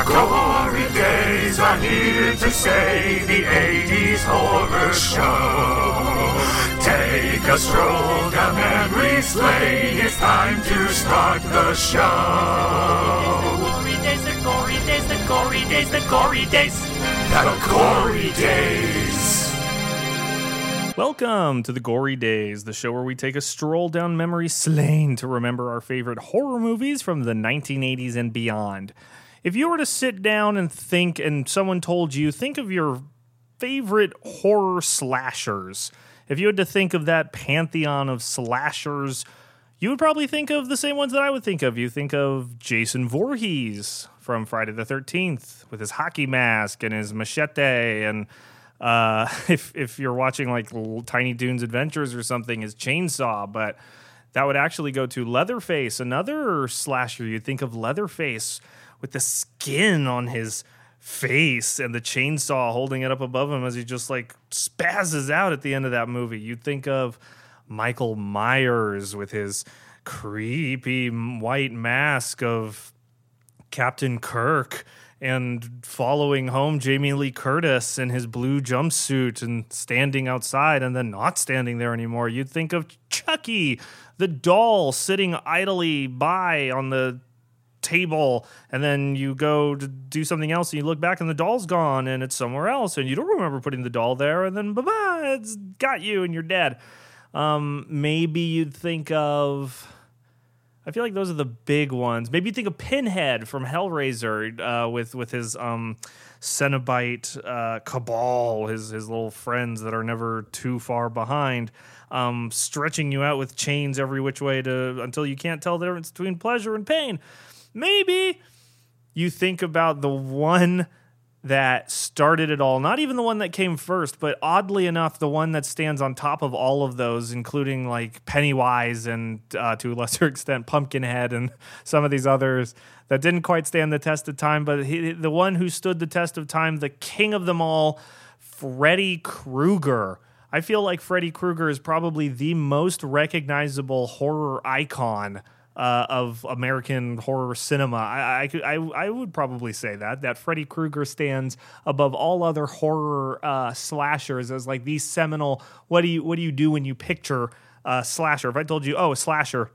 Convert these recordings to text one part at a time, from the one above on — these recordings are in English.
The gory days are here to stay. The 80s horror show. Take a stroll down memory lane. It's time to start the show. Gory days, the gory days, the gory days, the gory days. The gory days. Welcome to the Gory Days, the show where we take a stroll down memory lane to remember our favorite horror movies from the 1980s and beyond. If you were to sit down and think, and someone told you, think of your favorite horror slashers, if you had to think of that pantheon of slashers, you would probably think of the same ones that I would think of. You think of Jason Voorhees from Friday the 13th with his hockey mask and his machete and uh, if if you're watching like Tiny Toons Adventures or something, is Chainsaw, but that would actually go to Leatherface, another slasher. You'd think of Leatherface with the skin on his face and the chainsaw holding it up above him as he just like spazzes out at the end of that movie. You'd think of Michael Myers with his creepy white mask of Captain Kirk and following home Jamie Lee Curtis in his blue jumpsuit and standing outside and then not standing there anymore. You'd think of Chucky, the doll sitting idly by on the table and then you go to do something else and you look back and the doll's gone and it's somewhere else and you don't remember putting the doll there and then bye-bye it's got you and you're dead um, maybe you'd think of I feel like those are the big ones. Maybe you think of Pinhead from Hellraiser uh, with with his um, Cenobite uh, cabal, his his little friends that are never too far behind, um, stretching you out with chains every which way to until you can't tell the difference between pleasure and pain. Maybe you think about the one that started it all, not even the one that came first, but oddly enough, the one that stands on top of all of those, including like Pennywise and uh, to a lesser extent Pumpkinhead and some of these others that didn't quite stand the test of time. But he, the one who stood the test of time, the king of them all, Freddy Krueger. I feel like Freddy Krueger is probably the most recognizable horror icon uh, of American horror cinema. I, I, I I would probably say that that Freddy Krueger stands above all other horror uh, slashers as like the seminal. What do you what do you do when you picture a slasher? If I told you, oh, a slasher,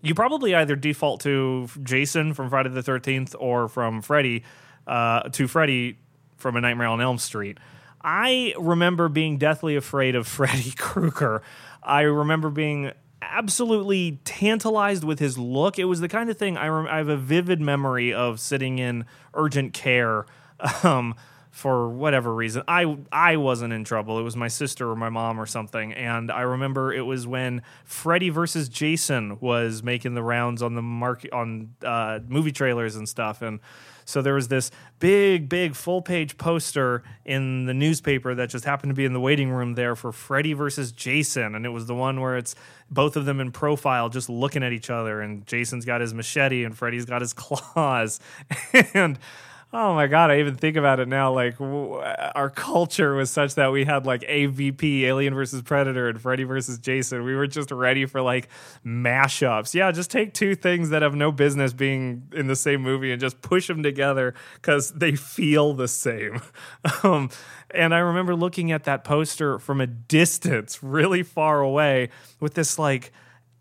you probably either default to Jason from Friday the Thirteenth or from Freddy uh, to Freddy from A Nightmare on Elm Street. I remember being deathly afraid of Freddy Krueger. I remember being absolutely tantalized with his look. It was the kind of thing I, rem- I have a vivid memory of sitting in urgent care. Um, for whatever reason. I I wasn't in trouble. It was my sister or my mom or something. And I remember it was when Freddy versus Jason was making the rounds on the market on uh, movie trailers and stuff. And so there was this big, big full page poster in the newspaper that just happened to be in the waiting room there for Freddy versus Jason. And it was the one where it's both of them in profile just looking at each other. And Jason's got his machete and Freddy's got his claws. and Oh my god! I even think about it now. Like w- our culture was such that we had like AVP, Alien versus Predator, and Freddy versus Jason. We were just ready for like mashups. Yeah, just take two things that have no business being in the same movie and just push them together because they feel the same. Um, and I remember looking at that poster from a distance, really far away, with this like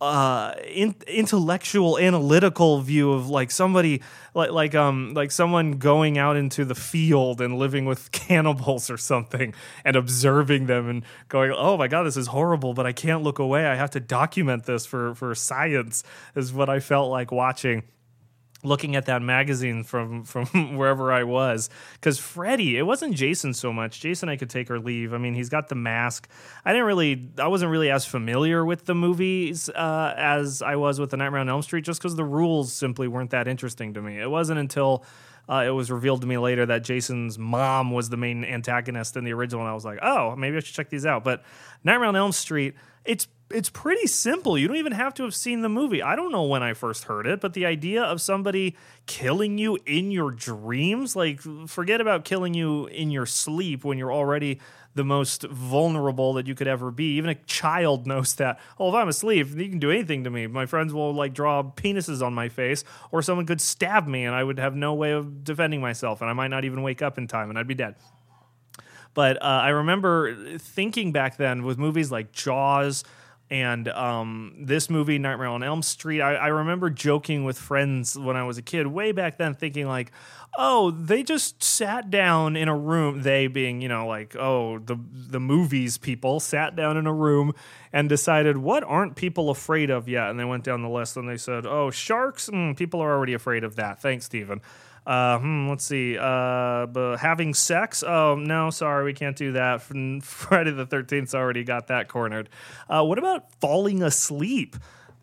uh in, intellectual analytical view of like somebody like like um like someone going out into the field and living with cannibals or something and observing them and going oh my god this is horrible but I can't look away. I have to document this for for science is what I felt like watching looking at that magazine from from wherever I was because Freddy, it wasn't Jason so much. Jason, I could take or leave. I mean, he's got the mask. I didn't really, I wasn't really as familiar with the movies uh, as I was with the Nightmare on Elm Street, just because the rules simply weren't that interesting to me. It wasn't until uh, it was revealed to me later that Jason's mom was the main antagonist in the original, and I was like, oh, maybe I should check these out. But Nightmare on Elm Street, it's it's pretty simple. You don't even have to have seen the movie. I don't know when I first heard it, but the idea of somebody killing you in your dreams, like forget about killing you in your sleep when you're already the most vulnerable that you could ever be. Even a child knows that. Oh, if I'm asleep, you can do anything to me. My friends will like draw penises on my face, or someone could stab me, and I would have no way of defending myself, and I might not even wake up in time, and I'd be dead. But uh, I remember thinking back then with movies like Jaws and um, this movie, Nightmare on Elm Street, I, I, remember joking with friends when I was a kid, way back then, thinking like, "Oh, they just sat down in a room." They being, you know, like, "Oh, the the movies people sat down in a room and decided what aren't people afraid of yet?" And they went down the list and they said, "Oh, sharks. Mm, people are already afraid of that." Thanks, Stephen. Uh, hmm, let's see. Uh, but having sex? Oh no, sorry, we can't do that. Friday the Thirteenth already got that cornered. Uh, what about falling asleep?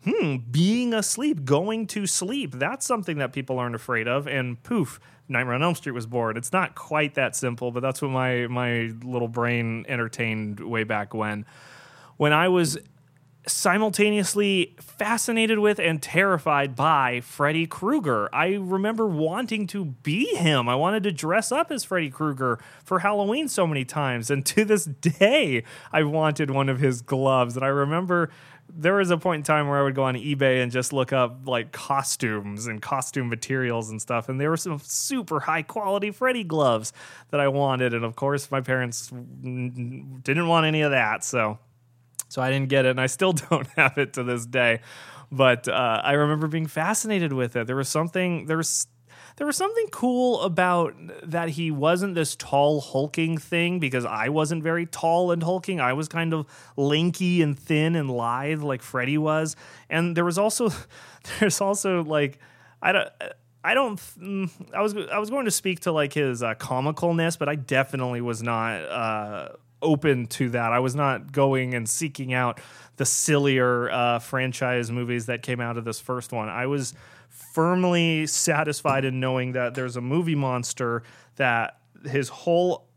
Hmm, being asleep, going to sleep. That's something that people aren't afraid of. And poof, Nightmare on Elm Street was born. It's not quite that simple, but that's what my my little brain entertained way back when. When I was simultaneously fascinated with and terrified by Freddy Krueger. I remember wanting to be him. I wanted to dress up as Freddy Krueger for Halloween so many times. And to this day, I wanted one of his gloves. And I remember there was a point in time where I would go on eBay and just look up like costumes and costume materials and stuff. And there were some super high quality Freddy gloves that I wanted. And of course, my parents didn't want any of that. So so I didn't get it, and I still don't have it to this day. But uh, I remember being fascinated with it. There was something there was there was something cool about that he wasn't this tall hulking thing because I wasn't very tall and hulking. I was kind of lanky and thin and lithe like Freddy was. And there was also there's also like I don't I don't mm, I was I was going to speak to like his uh, comicalness, but I definitely was not uh, open to that. I was not going and seeking out the sillier uh, franchise movies that came out of this first one. I was firmly satisfied in knowing that there's a movie monster that his whole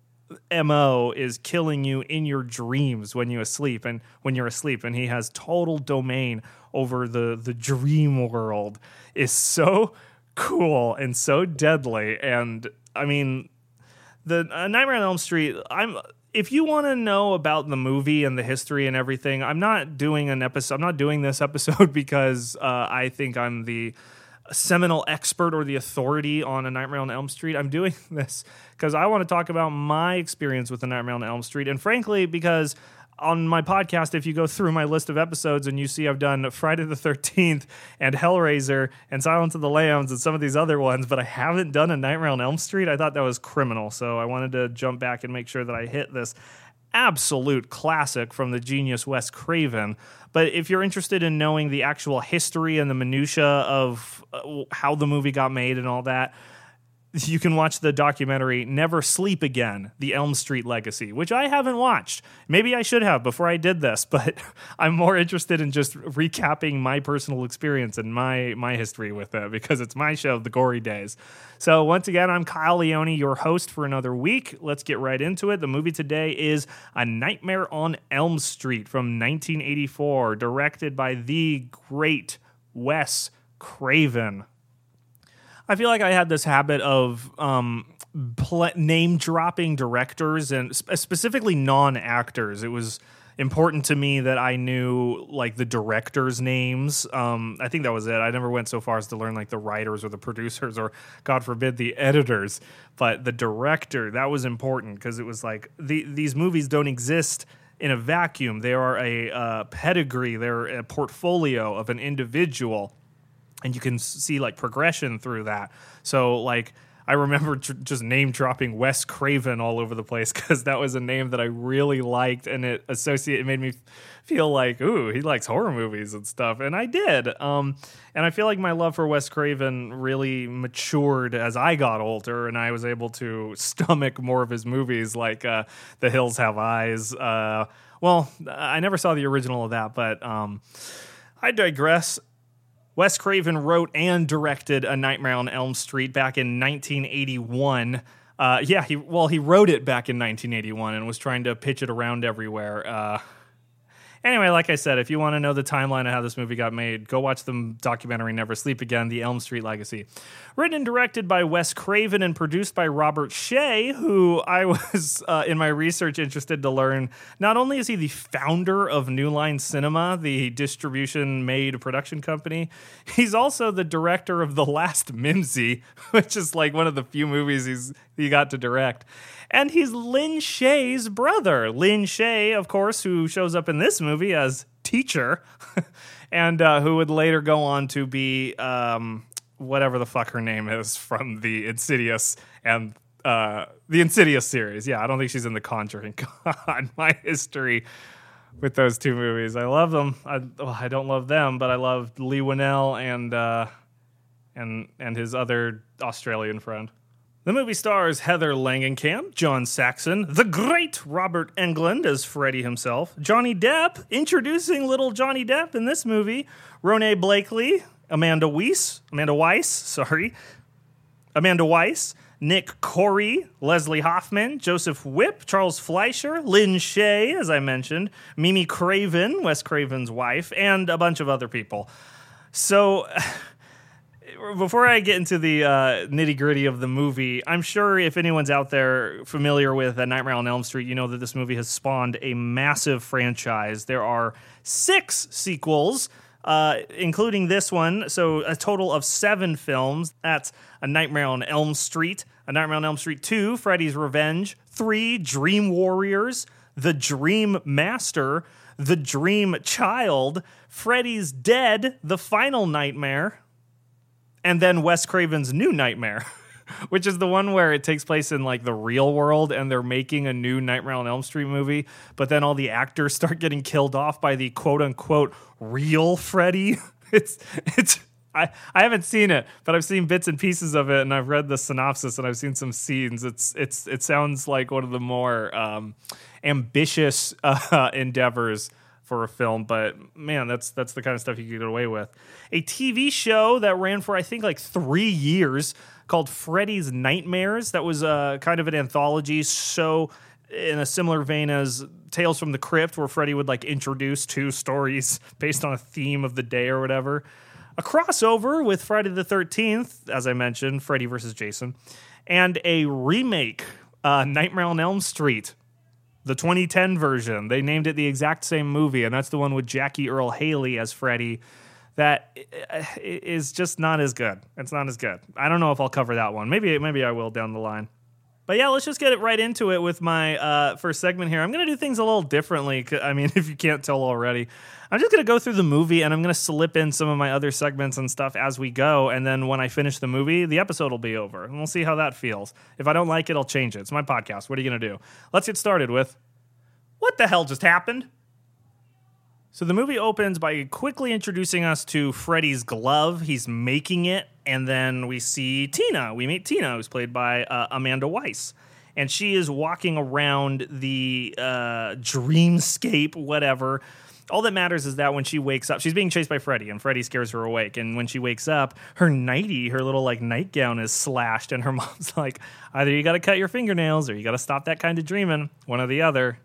mo is killing you in your dreams when you asleep and when you're asleep and he has total domain over the the dream world is so cool and so deadly and i mean the uh, nightmare on elm street i'm if you want to know about the movie and the history and everything, I'm not doing an episode. I'm not doing this episode because uh, I think I'm the seminal expert or the authority on a Nightmare on Elm Street. I'm doing this because I want to talk about my experience with A Nightmare on Elm Street, and frankly, because on my podcast, if you go through my list of episodes and you see I've done Friday the 13th and Hellraiser and Silence of the Lambs and some of these other ones, but I haven't done a Nightmare on Elm Street, I thought that was criminal. So I wanted to jump back and make sure that I hit this absolute classic from the genius Wes Craven. But if you're interested in knowing the actual history and the minutia of uh, how the movie got made and all that, you can watch the documentary Never Sleep Again The Elm Street Legacy, which I haven't watched. Maybe I should have before I did this, but I'm more interested in just recapping my personal experience and my, my history with it because it's my show, The Gory Days. So, once again, I'm Kyle Leone, your host for another week. Let's get right into it. The movie today is A Nightmare on Elm Street from 1984, directed by the great Wes Craven. I feel like I had this habit of um, pl- name dropping directors and sp- specifically non actors. It was important to me that I knew like the directors' names. Um, I think that was it. I never went so far as to learn like the writers or the producers or, God forbid, the editors. But the director that was important because it was like the, these movies don't exist in a vacuum. They are a uh, pedigree. They're a portfolio of an individual and you can see like progression through that. So like I remember tr- just name dropping Wes Craven all over the place because that was a name that I really liked, and it associate it made me feel like, ooh, he likes horror movies and stuff, and I did. Um, and I feel like my love for Wes Craven really matured as I got older, and I was able to stomach more of his movies, like uh, The Hills Have Eyes. Uh, well, I never saw the original of that, but um, I digress. Wes Craven wrote and directed A Nightmare on Elm Street back in 1981. Uh, yeah, he well he wrote it back in 1981 and was trying to pitch it around everywhere. Uh, Anyway, like I said, if you want to know the timeline of how this movie got made, go watch the documentary Never Sleep Again The Elm Street Legacy. Written and directed by Wes Craven and produced by Robert Shaye, who I was, uh, in my research, interested to learn. Not only is he the founder of New Line Cinema, the distribution made production company, he's also the director of The Last Mimsy, which is like one of the few movies he's he got to direct. And he's Lin Shaye's brother. Lin Shaye, of course, who shows up in this movie as teacher, and uh, who would later go on to be um, whatever the fuck her name is from the Insidious and uh, the Insidious series. Yeah, I don't think she's in The Conjuring. God, my history with those two movies. I love them. I, well, I don't love them, but I love Leigh Whannell and uh, and and his other Australian friend. The movie stars Heather Langenkamp, John Saxon, the great Robert Englund as Freddy himself, Johnny Depp, introducing little Johnny Depp in this movie, Ronee Blakley, Amanda Weiss, Amanda Weiss, sorry, Amanda Weiss, Nick Corri, Leslie Hoffman, Joseph Whipp, Charles Fleischer, Lin Shaye, as I mentioned, Mimi Craven, Wes Craven's wife, and a bunch of other people. So before I get into the uh, nitty gritty of the movie, I'm sure if anyone's out there familiar with A Nightmare on Elm Street, you know that this movie has spawned a massive franchise. There are six sequels. Uh, including this one, so a total of seven films. That's A Nightmare on Elm Street, A Nightmare on Elm Street 2, Freddy's Revenge, 3, Dream Warriors, The Dream Master, The Dream Child, Freddy's Dead, The Final Nightmare, and then Wes Craven's New Nightmare, which is the one where it takes place in like the real world and they're making a new Nightmare on Elm Street movie, but then all the actors start getting killed off by the quote unquote real Freddy. It's it's I, I haven't seen it, but I've seen bits and pieces of it, and I've read the synopsis and I've seen some scenes. It's it's it sounds like one of the more um, ambitious uh, endeavors for a film, but man, that's that's the kind of stuff you could get away with. A TV show that ran for I think like three years called Freddy's Nightmares. That was uh, kind of an anthology show in a similar vein as Tales from the Crypt, where Freddy would like introduce two stories based on a theme of the day or whatever. A crossover with Friday the Thirteenth, as I mentioned, Freddy versus Jason, and a remake, uh, Nightmare on Elm Street the 2010 version. They named it the exact same movie, and that's the one with Jackie Earle Haley as Freddy. That eh, eh, is just not as good. It's not as good. I don't know if I'll cover that one. Maybe maybe I will down the line. But yeah, let's just get it right into it with my uh, first segment here. I'm going to do things a little differently. I mean, if you can't tell already, I'm just going to go through the movie and I'm going to slip in some of my other segments and stuff as we go. And then when I finish the movie, the episode will be over. And we'll see how that feels. If I don't like it, I'll change it. It's my podcast. What are you going to do? Let's get started with What the hell just happened? So the movie opens by quickly introducing us to Freddy's glove. He's making it, and then we see Tina. We meet Tina, who's played by uh, Amanda Weiss, and she is walking around the uh, dreamscape, whatever. All that matters is that when she wakes up, she's being chased by Freddy, and Freddy scares her awake. And when she wakes up, her nightie, her little like nightgown, is slashed, and her mom's like, "Either you got to cut your fingernails, or you got to stop that kind of dreaming. One or the other."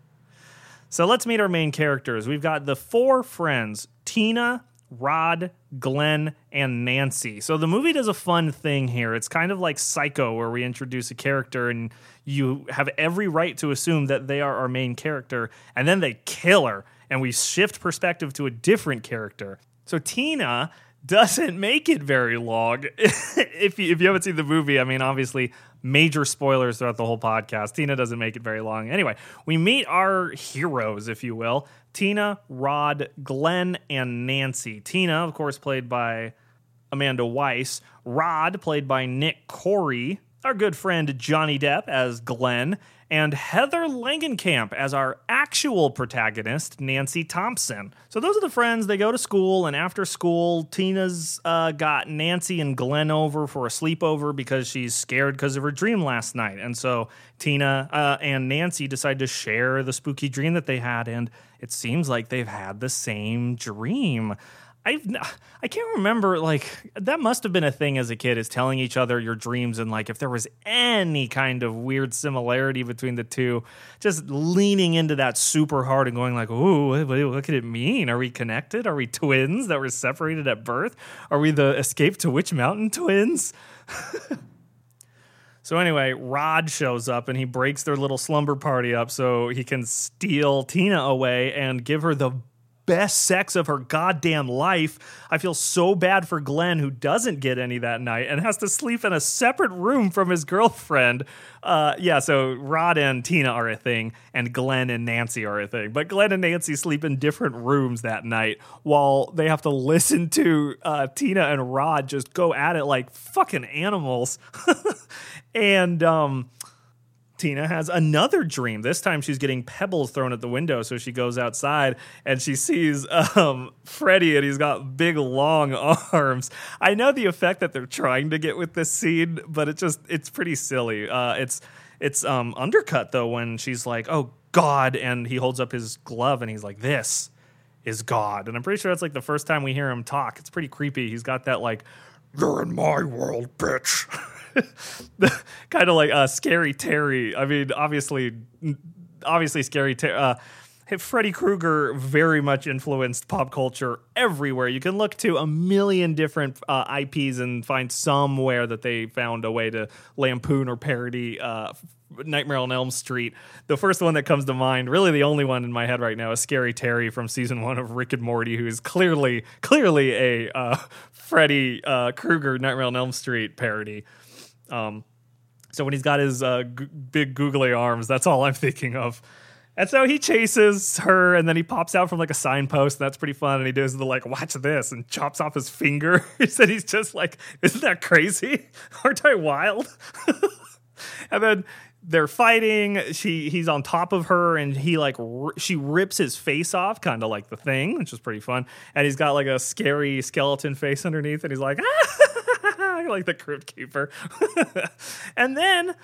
So let's meet our main characters. We've got the four friends Tina, Rod, Glenn, and Nancy. So the movie does a fun thing here. It's kind of like Psycho, where we introduce a character and you have every right to assume that they are our main character, and then they kill her, and we shift perspective to a different character. So Tina doesn't make it very long. if you if you haven't seen the movie, I mean, obviously major spoilers throughout the whole podcast. Tina doesn't make it very long. Anyway, we meet our heroes, if you will. Tina, Rod, Glenn, and Nancy. Tina, of course, played by Amanda Weiss. Rod, played by Nick Corri. Our good friend Johnny Depp as Glenn, and Heather Langenkamp as our actual protagonist, Nancy Thompson. So those are the friends. They go to school, and after school, Tina's uh, got Nancy and Glenn over for a sleepover because she's scared because of her dream last night. And so Tina uh, and Nancy decide to share the spooky dream that they had, and it seems like they've had the same dream. I've I can't remember like that must have been a thing as a kid is telling each other your dreams and like if there was any kind of weird similarity between the two just leaning into that super hard and going like ooh what, what could it mean? Are we connected? Are we twins that were separated at birth? Are we the escape to witch mountain twins So anyway, Rod shows up and he breaks their little slumber party up so he can steal Tina away and give her the best sex of her goddamn life. I feel so bad for Glenn who doesn't get any that night and has to sleep in a separate room from his girlfriend. Uh, yeah, so Rod and Tina are a thing, and Glenn and Nancy are a thing. But Glenn and Nancy sleep in different rooms that night while they have to listen to uh, Tina and Rod just go at it like fucking animals. and um, Tina has another dream. This time she's getting pebbles thrown at the window. So she goes outside and she sees um, Freddy and he's got big, long arms. I know the effect that they're trying to get with this scene, but it just, it's pretty silly. Uh, it's, it's um, undercut though when she's like, oh, God. And he holds up his glove and he's like, this is God. And I'm pretty sure that's like the first time we hear him talk. It's pretty creepy. He's got that like, you're in my world, bitch. kind of like uh, Scary Terry. I mean, obviously, obviously, Scary Terry. Uh, Freddy Krueger very much influenced pop culture everywhere. You can look to a million different uh, IPs and find somewhere that they found a way to lampoon or parody uh, Nightmare on Elm Street. The first one that comes to mind, really the only one in my head right now, is Scary Terry from season one of Rick and Morty, who is clearly, clearly a uh, Freddy uh, Krueger Nightmare on Elm Street parody. Um, so when he's got his uh, g- big googly arms, that's all I'm thinking of. And so he chases her, and then he pops out from like a signpost. And that's pretty fun. And he does the like, watch this, and chops off his finger. he said he's just like, isn't that crazy? Aren't I wild? and then they're fighting. She he's on top of her, and he like r- she rips his face off, kind of like the thing, which is pretty fun. And he's got like a scary skeleton face underneath, and he's like, like the crypt keeper. and then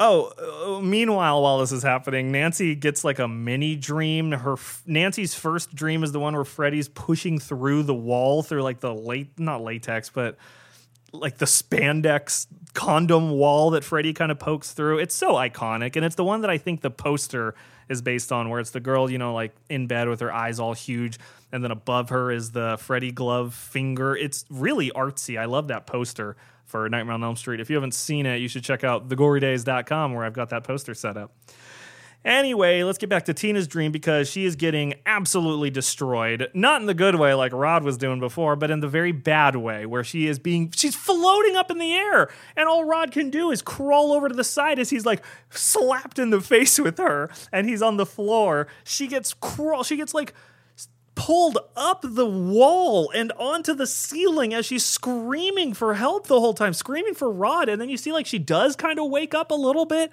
Oh, uh, meanwhile, while this is happening, Nancy gets like a mini dream. Her Nancy's first dream is the one where Freddy's pushing through the wall through like the late, not latex, but like the spandex condom wall that Freddy kind of pokes through. It's so iconic, and it's the one that I think the poster is based on, where it's the girl, you know, like in bed with her eyes all huge, and then above her is the Freddy glove finger. It's really artsy. I love that poster for Nightmare on Elm Street. If you haven't seen it, you should check out thegorydays.com where I've got that poster set up. Anyway, let's get back to Tina's dream because she is getting absolutely destroyed. Not in the good way like Rod was doing before, but in the very bad way where she is being she's floating up in the air and all Rod can do is crawl over to the side as he's like slapped in the face with her and he's on the floor. She gets crawl she gets like pulled up the wall and onto the ceiling as she's screaming for help the whole time, screaming for Rod. And then you see like she does kind of wake up a little bit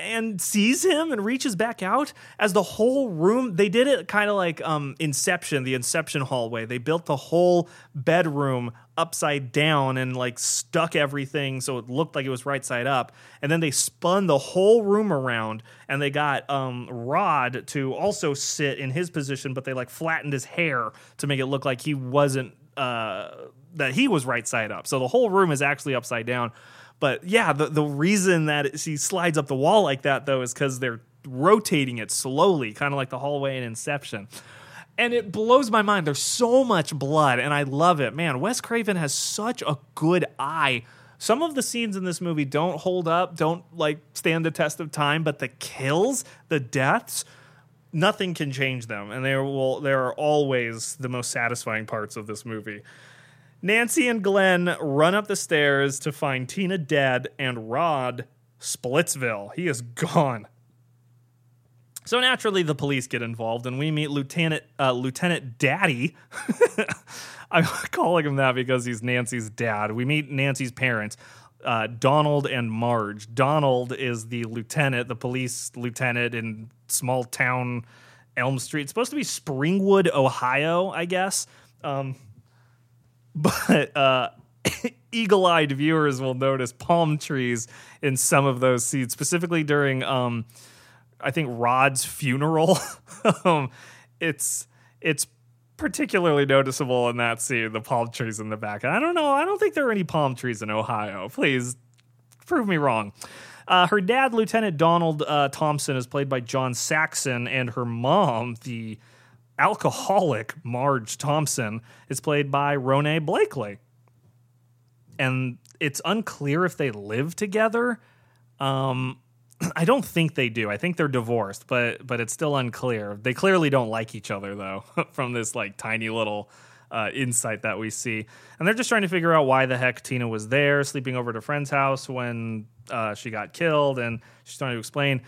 and sees him and reaches back out as the whole room they did it kind of like um Inception, the Inception hallway. They built the whole bedroom upside down and like stuck everything so it looked like it was right side up. And then they spun the whole room around and they got um, Rod to also sit in his position, but they like flattened his hair to make it look like he wasn't uh, that he was right side up. So the whole room is actually upside down. But yeah, the the reason that she slides up the wall like that though is because they're rotating it slowly, kind of like the hallway in Inception and it blows my mind. There's so much blood, and I love it. Man, Wes Craven has such a good eye. Some of the scenes in this movie don't hold up, don't like stand the test of time, but the kills, the deaths, nothing can change them, and they will. They are always the most satisfying parts of this movie. Nancy and Glenn run up the stairs to find Tina dead and Rod Splitsville. He is gone. So naturally, the police get involved, and we meet Lieutenant uh, Lieutenant Daddy. I'm calling him that because he's Nancy's dad. We meet Nancy's parents, uh, Donald and Marge. Donald is the lieutenant, the police lieutenant in small town Elm Street. It's supposed to be Springwood, Ohio, I guess. Um, but uh, eagle-eyed viewers will notice palm trees in some of those scenes, specifically during. Um, I think Rod's funeral. um, it's it's particularly noticeable in that scene, the palm trees in the back. I don't know. I don't think there are any palm trees in Ohio. Please prove me wrong. Uh, her dad, Lieutenant Donald uh, Thompson, is played by John Saxon, and her mom, the alcoholic Marge Thompson, is played by Ronee Blakley. And it's unclear if they live together. Um, I don't think they do. I think they're divorced, but but it's still unclear. They clearly don't like each other though, from this like tiny little uh, insight that we see. And they're just trying to figure out why the heck Tina was there, sleeping over at a friend's house when uh, she got killed, and she's trying to explain.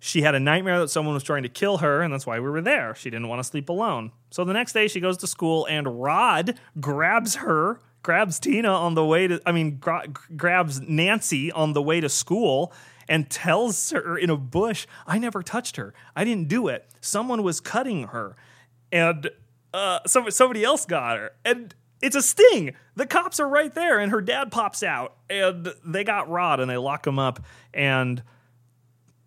She had a nightmare that someone was trying to kill her, and that's why we were there. She didn't want to sleep alone. So the next day, she goes to school, and Rod grabs her, grabs Tina on the way to, I mean, gra- grabs Nancy on the way to school and tells her in a bush, I never touched her. I didn't do it. Someone was cutting her. And uh, some, somebody else got her. And it's a sting. The cops are right there, and her dad pops out, and they got Rod, and they lock him up. And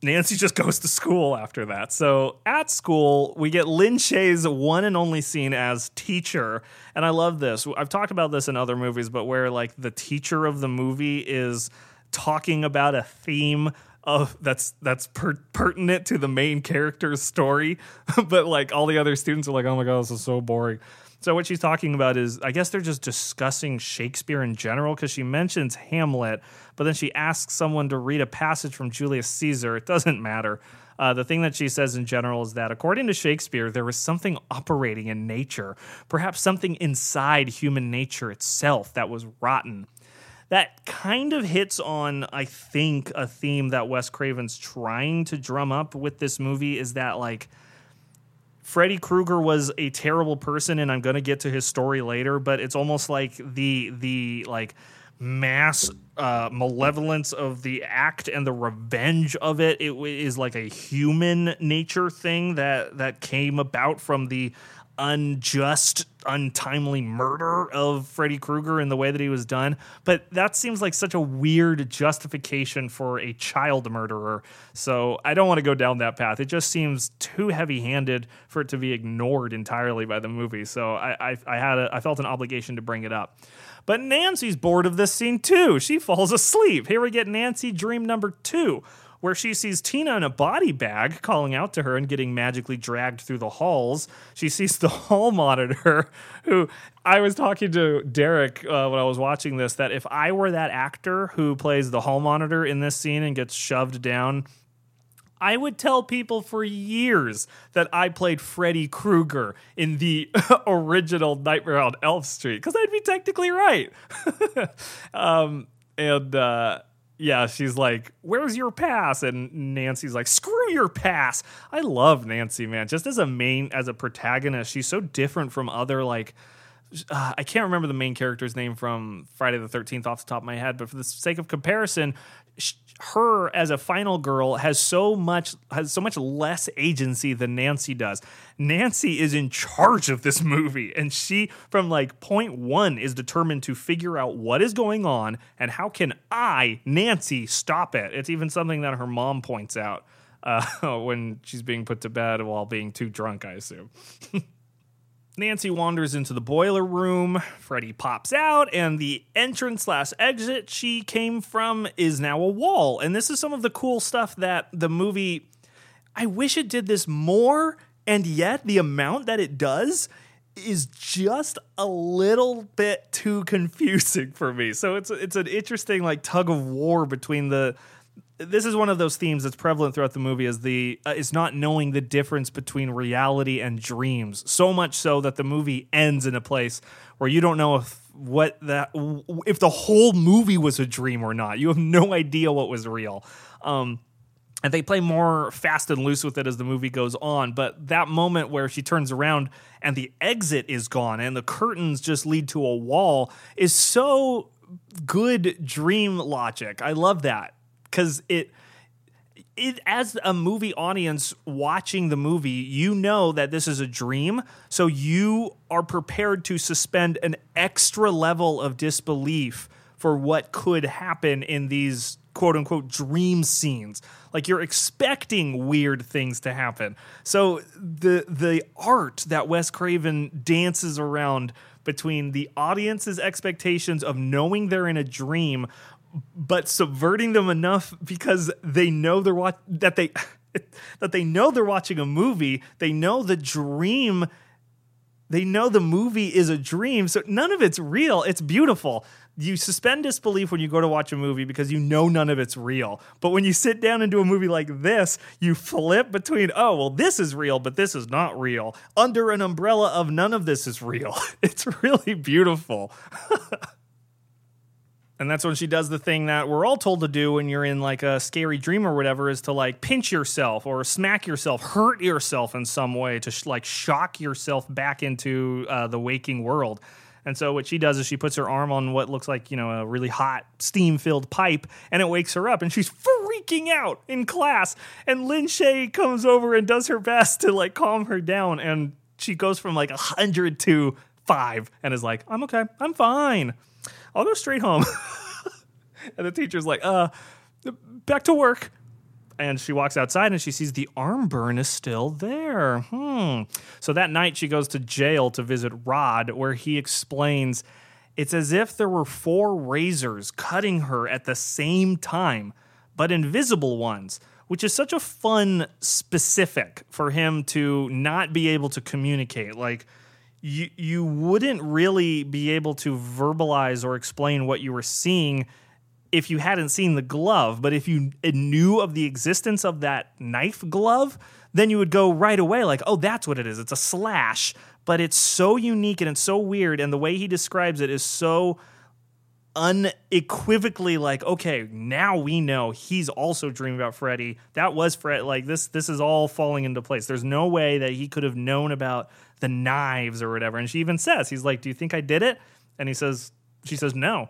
Nancy just goes to school after that. So at school, we get Lin Shaye's one and only scene as teacher. And I love this. I've talked about this in other movies, but where like the teacher of the movie is talking about a theme of that's that's per- pertinent to the main character's story, but like all the other students are like, "Oh my god, this is so boring." So what she's talking about is, I guess they're just discussing Shakespeare in general because she mentions Hamlet, but then she asks someone to read a passage from Julius Caesar. It doesn't matter. Uh, the thing that she says in general is that according to Shakespeare, there was something operating in nature, perhaps something inside human nature itself that was rotten that kind of hits on, I think, a theme that Wes Craven's trying to drum up with this movie is that like Freddy Krueger was a terrible person, and I'm gonna get to his story later, but it's almost like the the like mass uh, malevolence of the act and the revenge of it. It is like a human nature thing that that came about from the unjust, untimely murder of Freddy Krueger in the way that he was done. But that seems like such a weird justification for a child murderer. So I don't want to go down that path. It just seems too heavy handed for it to be ignored entirely by the movie. So I, I, I had a, I felt an obligation to bring it up. But Nancy's bored of this scene too. She falls asleep. Here we get Nancy dream number two where she sees Tina in a body bag calling out to her and getting magically dragged through the halls. She sees the hall monitor, who I was talking to Derek uh, when I was watching this, that if I were that actor who plays the hall monitor in this scene and gets shoved down, I would tell people for years that I played Freddy Krueger in the original Nightmare on Elm Street because I'd be technically right. um, and uh, yeah, she's like, "Where's your pass?" And Nancy's like, "Screw your pass." I love Nancy, man. Just as a main as a protagonist, she's so different from other like uh, I can't remember the main character's name from Friday the 13th off the top of my head, but for the sake of comparison, sh- her as a final girl has so much has so much less agency than Nancy does. Nancy is in charge of this movie and she from like point 1 is determined to figure out what is going on and how can I, Nancy, stop it. It's even something that her mom points out uh, when she's being put to bed while being too drunk, I assume. Nancy wanders into the boiler room. Freddy pops out, and the entrance slash exit she came from is now a wall. And this is some of the cool stuff that the movie. I wish it did this more, and yet the amount that it does is just a little bit too confusing for me. So it's it's an interesting like tug of war between the this is one of those themes that's prevalent throughout the movie is the uh, is not knowing the difference between reality and dreams. So much so that the movie ends in a place where you don't know if what that if the whole movie was a dream or not. You have no idea what was real. Um, and they play more fast and loose with it as the movie goes on but that moment where she turns around and the exit is gone and the curtains just lead to a wall is so good dream logic. I love that because it it as a movie audience watching the movie, you know that this is a dream, so you are prepared to suspend an extra level of disbelief for what could happen in these quote unquote dream scenes. Like you're expecting weird things to happen. So the the art that Wes Craven dances around between the audience's expectations of knowing they're in a dream but subverting them enough because they know they're what that they that they know they're watching a movie. They know the dream. They know the movie is a dream, so none of it's real. It's beautiful. You suspend disbelief when you go to watch a movie because you know none of it's real. But when you sit down and do a movie like this, you flip between, oh, well, this is real, but this is not real, under an umbrella of none of this is real. It's really beautiful. And that's when she does the thing that we're all told to do when you're in like a scary dream or whatever is to like pinch yourself or smack yourself, hurt yourself in some way to sh- like shock yourself back into uh, the waking world. And so what she does is she puts her arm on what looks like, you know, a really hot steam filled pipe and it wakes her up and she's freaking out in class. And Lin Shaye comes over and does her best to like calm her down. And she goes from like a hundred to five and is like, I'm okay. I'm fine. I'll go straight home. and the teacher's like, uh, back to work. And she walks outside and she sees the arm burn is still there. Hmm. So that night she goes to jail to visit Rod, where he explains it's as if there were four razors cutting her at the same time, but invisible ones, which is such a fun specific for him to not be able to communicate. Like, you you wouldn't really be able to verbalize or explain what you were seeing if you hadn't seen the glove. But if you knew of the existence of that knife glove then you would go right away like oh that's what it is. It's a slash. But it's so unique and it's so weird and the way he describes it is so unequivocally like okay now we know he's also dreaming about freddy. That was fred like this this is all falling into place. There's no way that he could have known about the knives or whatever. And she even says he's like do you think i did it? And he says she says no.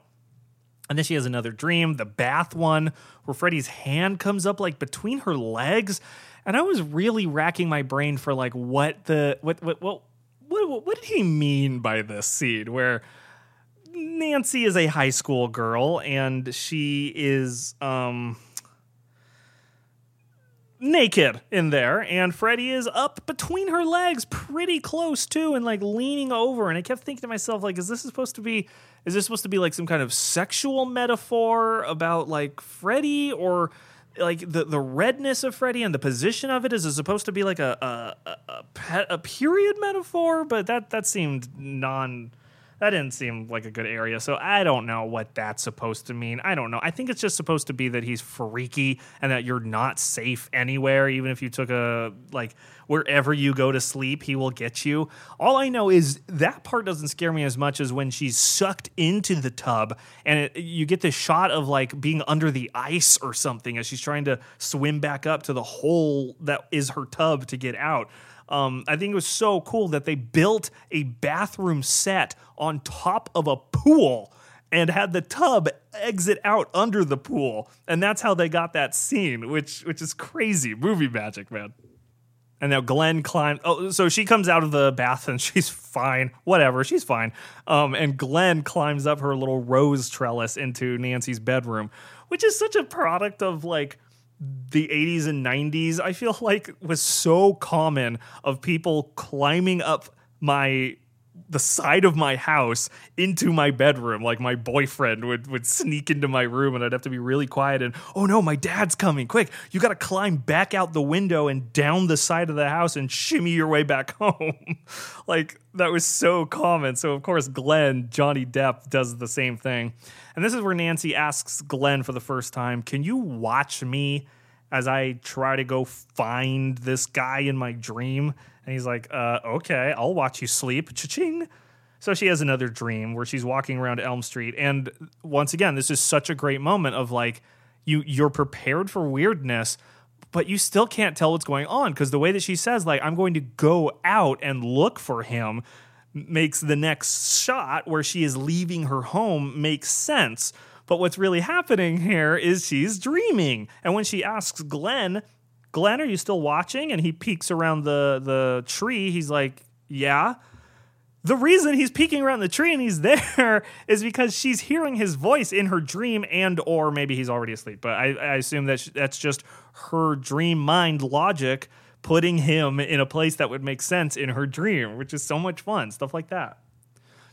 And then she has another dream the bath one where freddy's hand comes up like between her legs. And i was really racking my brain for like what the what what what what, what did he mean by this scene where Nancy is a high school girl and she is um naked in there and Freddy is up between her legs pretty close too and like leaning over and I kept thinking to myself like is this supposed to be is this supposed to be like some kind of sexual metaphor about like Freddy or like the the redness of Freddy and the position of it? Is it supposed to be like a a, a, a, a period metaphor? But that that seemed non that didn't seem like a good area. So I don't know what that's supposed to mean. I don't know. I think it's just supposed to be that he's freaky and that you're not safe anywhere, even if you took a like wherever you go to sleep, he will get you. All I know is that part doesn't scare me as much as when she's sucked into the tub and it, you get this shot of like being under the ice or something as she's trying to swim back up to the hole that is her tub to get out. Um, I think it was so cool that they built a bathroom set on top of a pool and had the tub exit out under the pool, and that's how they got that scene, which which is crazy movie magic, man. And now Glenn climbs. Oh, so she comes out of the bath and she's fine. Whatever, she's fine. Um, and Glenn climbs up her little rose trellis into Nancy's bedroom, which is such a product of like the 80s and 90s i feel like was so common of people climbing up my the side of my house into my bedroom. Like my boyfriend would would sneak into my room and I'd have to be really quiet and oh no my dad's coming. Quick you got to climb back out the window and down the side of the house and shimmy your way back home. Like that was so common. So of course Glenn Johnny Depp does the same thing. And this is where Nancy asks Glenn for the first time can you watch me as I try to go find this guy in my dream and he's like, uh, okay, I'll watch you sleep. Cha-ching. So she has another dream where she's walking around Elm Street. And once again, this is such a great moment of like, you you're prepared for weirdness, but you still can't tell what's going on because the way that she says, like, I'm going to go out and look for him makes the next shot where she is leaving her home makes sense. But what's really happening here is she's dreaming. And when she asks Glenn, Glenn, are you still watching? And he peeks around the the tree. He's like, Yeah. the reason he's peeking around the tree and he's there is because she's hearing his voice in her dream and or maybe he's already asleep but i, I assume that that's just her dream mind logic putting him in a place that would make sense in her dream which is so much fun stuff like that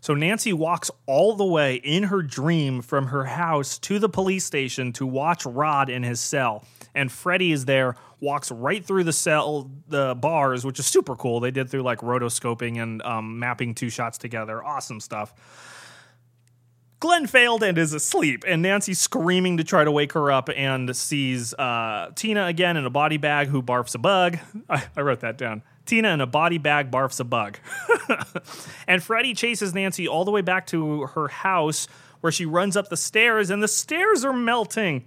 so Nancy walks all the way in her dream from her house to the police station to watch Rod in his cell. And Freddy is there, walks right through the cell, the bars, which is super cool. They did through like rotoscoping and um, mapping two shots together. Awesome stuff. Glenn failed and is asleep, and Nancy's screaming to try to wake her up and sees uh, Tina again in a body bag who barfs a bug. I, I wrote that down. Tina in a body bag barfs a bug. and Freddy chases Nancy all the way back to her house where she runs up the stairs and the stairs are melting.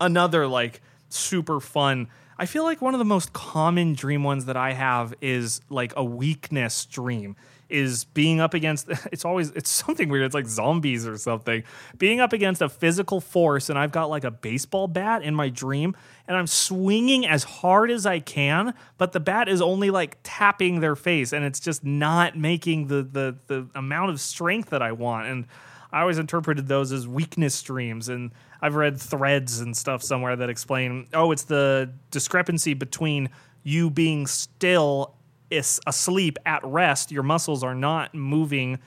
Another like super fun. I feel like one of the most common dream ones that I have is like a weakness dream is being up against it's always it's something weird it's like zombies or something being up against a physical force and i've got like a baseball bat in my dream and i'm swinging as hard as i can but the bat is only like tapping their face and it's just not making the the the amount of strength that i want and i always interpreted those as weakness streams. and i've read threads and stuff somewhere that explain oh it's the discrepancy between you being still is asleep at rest, your muscles are not moving,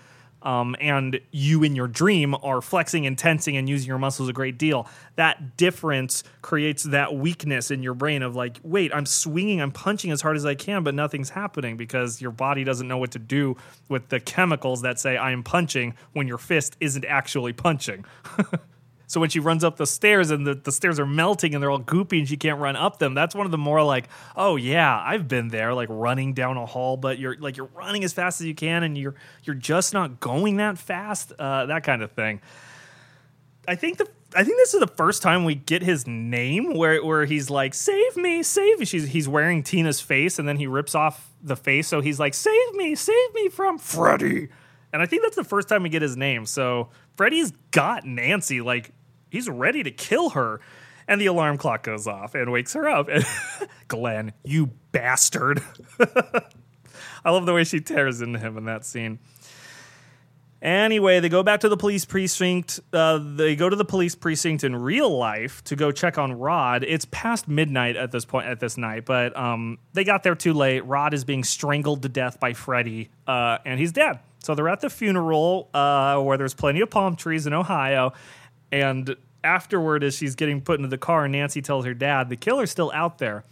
um, and you in your dream are flexing and tensing and using your muscles a great deal. That difference creates that weakness in your brain of like, wait, I'm swinging, I'm punching as hard as I can, but nothing's happening because your body doesn't know what to do with the chemicals that say I am punching when your fist isn't actually punching. So when she runs up the stairs and the, the stairs are melting and they're all goopy and she can't run up them, that's one of the more like, oh yeah, I've been there, like running down a hall, but you're like you're running as fast as you can and you're you're just not going that fast, uh, that kind of thing. I think the I think this is the first time we get his name where where he's like, "Save me, save me." She's he's wearing Tina's face and then he rips off the face, so he's like, "Save me, save me from Freddy." And I think that's the first time we get his name. So Freddy's got Nancy like he's ready to kill her. And the alarm clock goes off and wakes her up. And Glenn, you bastard. I love the way she tears into him in that scene. Anyway, they go back to the police precinct. Uh, they go to the police precinct in real life to go check on Rod. It's past midnight at this point at this night, but um, they got there too late. Rod is being strangled to death by Freddy, uh, and he's dead. So they're at the funeral uh, where there's plenty of palm trees in Ohio, and afterward, as she's getting put into the car, Nancy tells her dad the killer's still out there.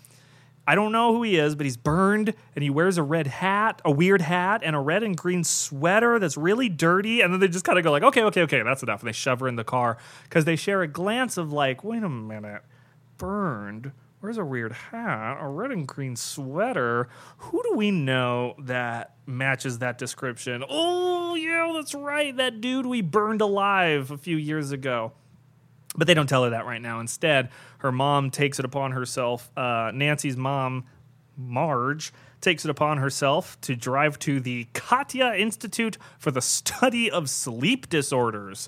I don't know who he is, but he's burned and he wears a red hat, a weird hat, and a red and green sweater that's really dirty. And then they just kind of go like, okay, okay, okay, that's enough. And they shove her in the car because they share a glance of like, wait a minute, burned. Where's a weird hat, a red and green sweater? Who do we know that matches that description? Oh, yeah, that's right. That dude we burned alive a few years ago. But they don't tell her that right now. Instead, her mom takes it upon herself. Uh, Nancy's mom, Marge, takes it upon herself to drive to the Katja Institute for the Study of Sleep Disorders.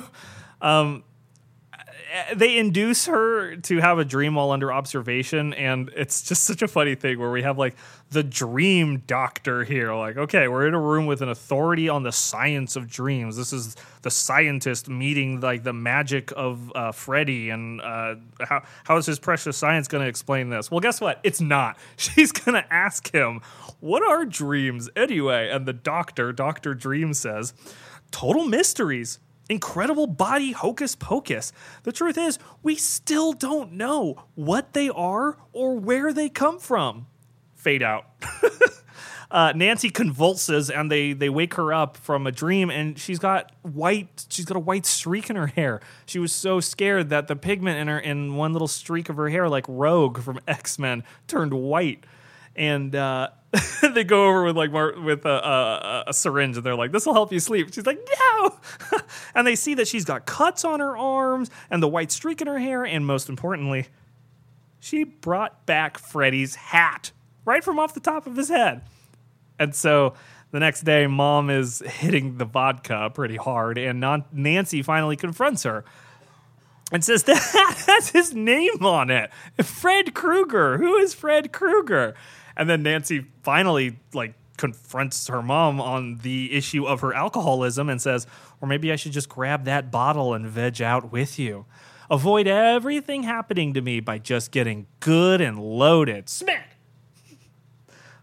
um, they induce her to have a dream while under observation and it's just such a funny thing where we have like the dream doctor here. Like okay we're in a room with an authority on the science of dreams. This is the scientist meeting like the magic of uh, freddy and uh, how, how is his precious science going to explain this? Well guess what? It's not. She's going to ask him what are dreams? Anyway and the doctor dr dream says total mysteries incredible body hocus pocus. The truth is, we still don't know what they are or where they come from. Fade out. uh, Nancy convulses and they they wake her up from a dream and she's got white she's got a white streak in her hair. She was so scared that the pigment in her in one little streak of her hair, like Rogue from X Men, turned white. And uh, they go over with like with a, a, a syringe and they're like, "This will help you sleep." She's like, "No," and they see that she's got cuts on her arms and the white streak in her hair, and most importantly, she brought back Freddy's hat right from off the top of his head. And so the next day, mom is hitting the vodka pretty hard, and Nancy finally confronts her and says that has his name on it. Fred Krueger. Who is Fred Krueger? And then Nancy finally like confronts her mom on the issue of her alcoholism and says, or maybe I should just grab that bottle and veg out with you. Avoid everything happening to me by just getting good and loaded. Smack!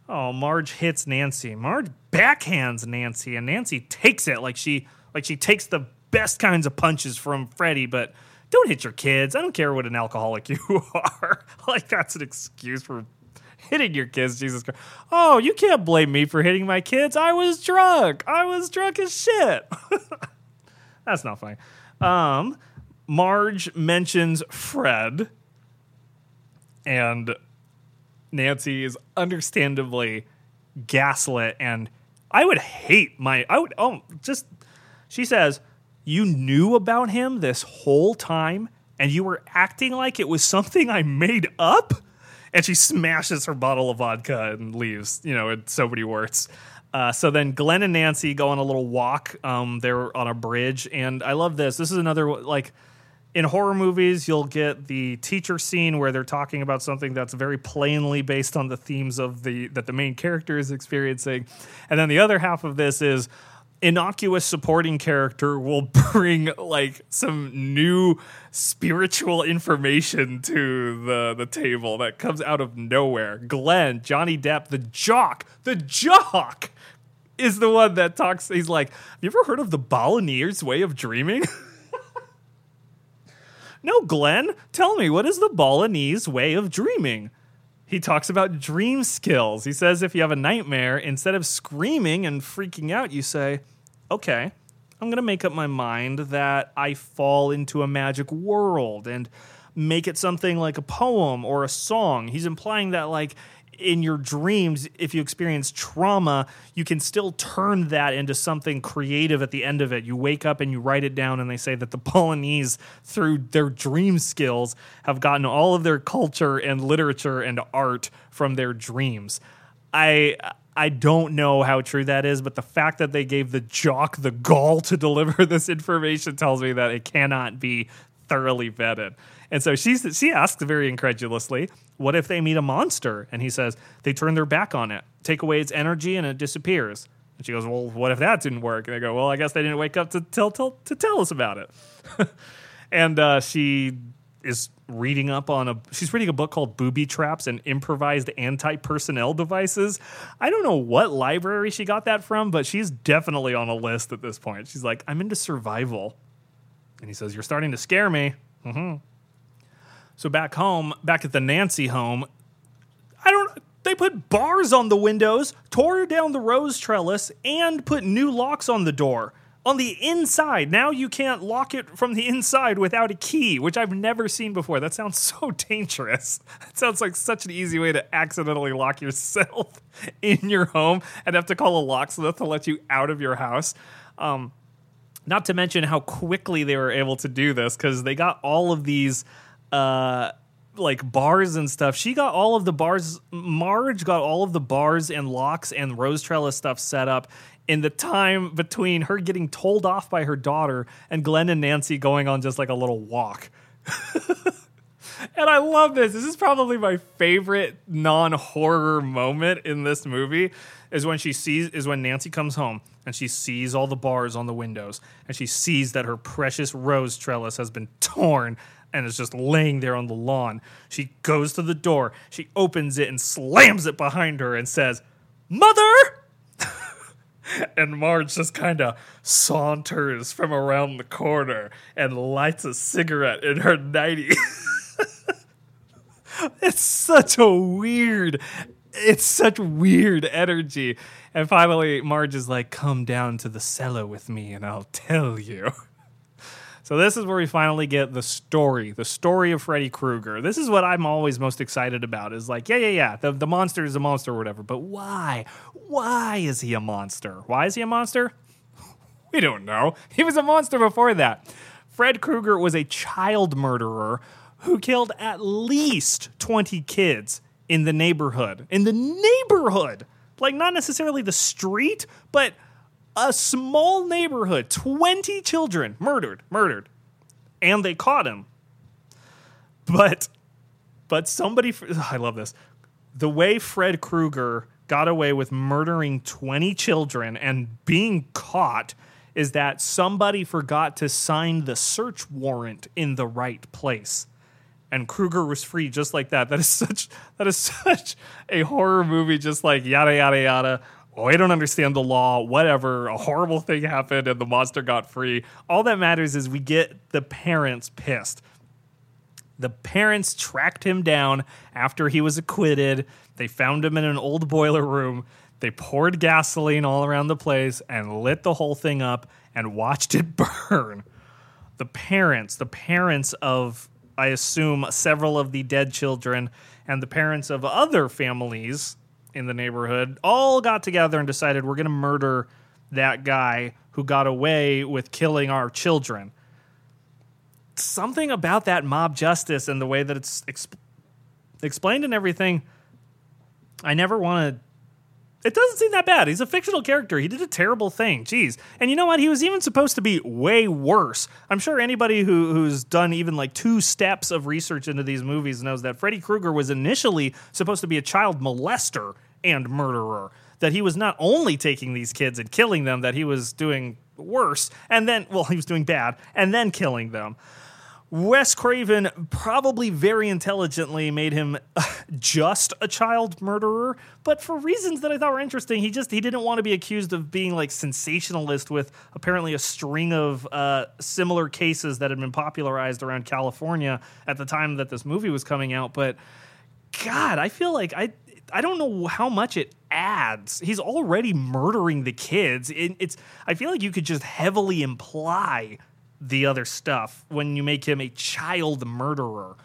Oh, Marge hits Nancy. Marge backhands Nancy, and Nancy takes it like she like she takes the best kinds of punches from Freddy, but don't hit your kids. I don't care what an alcoholic you are. like that's an excuse for hitting your kids, Jesus Christ. Oh, you can't blame me for hitting my kids. I was drunk. I was drunk as shit. that's not funny. Um, Marge mentions Fred, and Nancy is understandably gaslit. And I would hate my, I would, oh, just, she says, You knew about him this whole time and you were acting like it was something I made up? And she smashes her bottle of vodka and leaves, you know, in so many words. Uh, so then Glenn and Nancy go on a little walk. Um, they're on a bridge, and I love this. This is another like in horror movies, you'll get the teacher scene where they're talking about something that's very plainly based on the themes of the that the main character is experiencing, and then the other half of this is innocuous supporting character will bring like some new spiritual information to the the table that comes out of nowhere. Glenn, Johnny Depp, the jock, the jock is the one that talks. He's like, "Have you ever heard of the Balinese way of dreaming?" no, Glenn, tell me what is the Balinese way of dreaming? He talks about dream skills. He says if you have a nightmare, instead of screaming and freaking out, you say, okay, I'm going to make up my mind that I fall into a magic world and make it something like a poem or a song. He's implying that, like, in your dreams, if you experience trauma, you can still turn that into something creative at the end of it. You wake up and you write it down, and they say that the Balinese, through their dream skills, have gotten all of their culture and literature and art from their dreams. I I don't know how true that is, but the fact that they gave the jock the gall to deliver this information tells me that it cannot be thoroughly vetted. And so she's, she asks very incredulously, What if they meet a monster? And he says, They turn their back on it, take away its energy, and it disappears. And she goes, Well, what if that didn't work? And they go, Well, I guess they didn't wake up to tell, tell, to tell us about it. and uh, she is reading up on a she's reading a book called Booby Traps and Improvised Anti-Personnel Devices. I don't know what library she got that from, but she's definitely on a list at this point. She's like, "I'm into survival." And he says, "You're starting to scare me." hmm So back home, back at the Nancy home, I don't they put bars on the windows, tore down the rose trellis, and put new locks on the door on the inside. Now you can't lock it from the inside without a key, which I've never seen before. That sounds so dangerous. That sounds like such an easy way to accidentally lock yourself in your home and have to call a locksmith to let you out of your house. Um, not to mention how quickly they were able to do this because they got all of these. Uh, like bars and stuff. She got all of the bars. Marge got all of the bars and locks and rose trellis stuff set up in the time between her getting told off by her daughter and Glenn and Nancy going on just like a little walk. and I love this. This is probably my favorite non-horror moment in this movie is when she sees is when Nancy comes home and she sees all the bars on the windows and she sees that her precious rose trellis has been torn and is just laying there on the lawn. She goes to the door, she opens it and slams it behind her and says, "Mother!" and Marge just kind of saunters from around the corner and lights a cigarette in her nightie. it's such a weird, it's such weird energy. And finally, Marge is like, "Come down to the cellar with me, and I'll tell you." So this is where we finally get the story, the story of Freddy Krueger. This is what I'm always most excited about. Is like, yeah, yeah, yeah, the, the monster is a monster or whatever, but why? Why is he a monster? Why is he a monster? We don't know. He was a monster before that. Fred Krueger was a child murderer who killed at least 20 kids in the neighborhood. In the neighborhood! Like, not necessarily the street, but a small neighborhood, 20 children murdered, murdered. And they caught him. But but somebody I love this. The way Fred Krueger got away with murdering 20 children and being caught is that somebody forgot to sign the search warrant in the right place. And Krueger was free just like that. That is such that is such a horror movie, just like yada yada yada. Oh, I don't understand the law, whatever. A horrible thing happened and the monster got free. All that matters is we get the parents pissed. The parents tracked him down after he was acquitted. They found him in an old boiler room. They poured gasoline all around the place and lit the whole thing up and watched it burn. The parents, the parents of, I assume, several of the dead children and the parents of other families in the neighborhood all got together and decided we're going to murder that guy who got away with killing our children something about that mob justice and the way that it's exp- explained and everything. I never want to. It doesn't seem that bad. He's a fictional character. He did a terrible thing. Jeez. And you know what? He was even supposed to be way worse. I'm sure anybody who, who's done even like two steps of research into these movies knows that Freddy Krueger was initially supposed to be a child molester and murderer. That he was not only taking these kids and killing them, that he was doing worse. And then, well, he was doing bad and then killing them. Wes Craven probably very intelligently made him just a child murderer, but for reasons that I thought were interesting, he just he didn't want to be accused of being like sensationalist with apparently a string of uh, similar cases that had been popularized around California at the time that this movie was coming out. But God, I feel like I I don't know how much it adds. He's already murdering the kids. It, it's I feel like you could just heavily imply the other stuff when you make him a child murderer.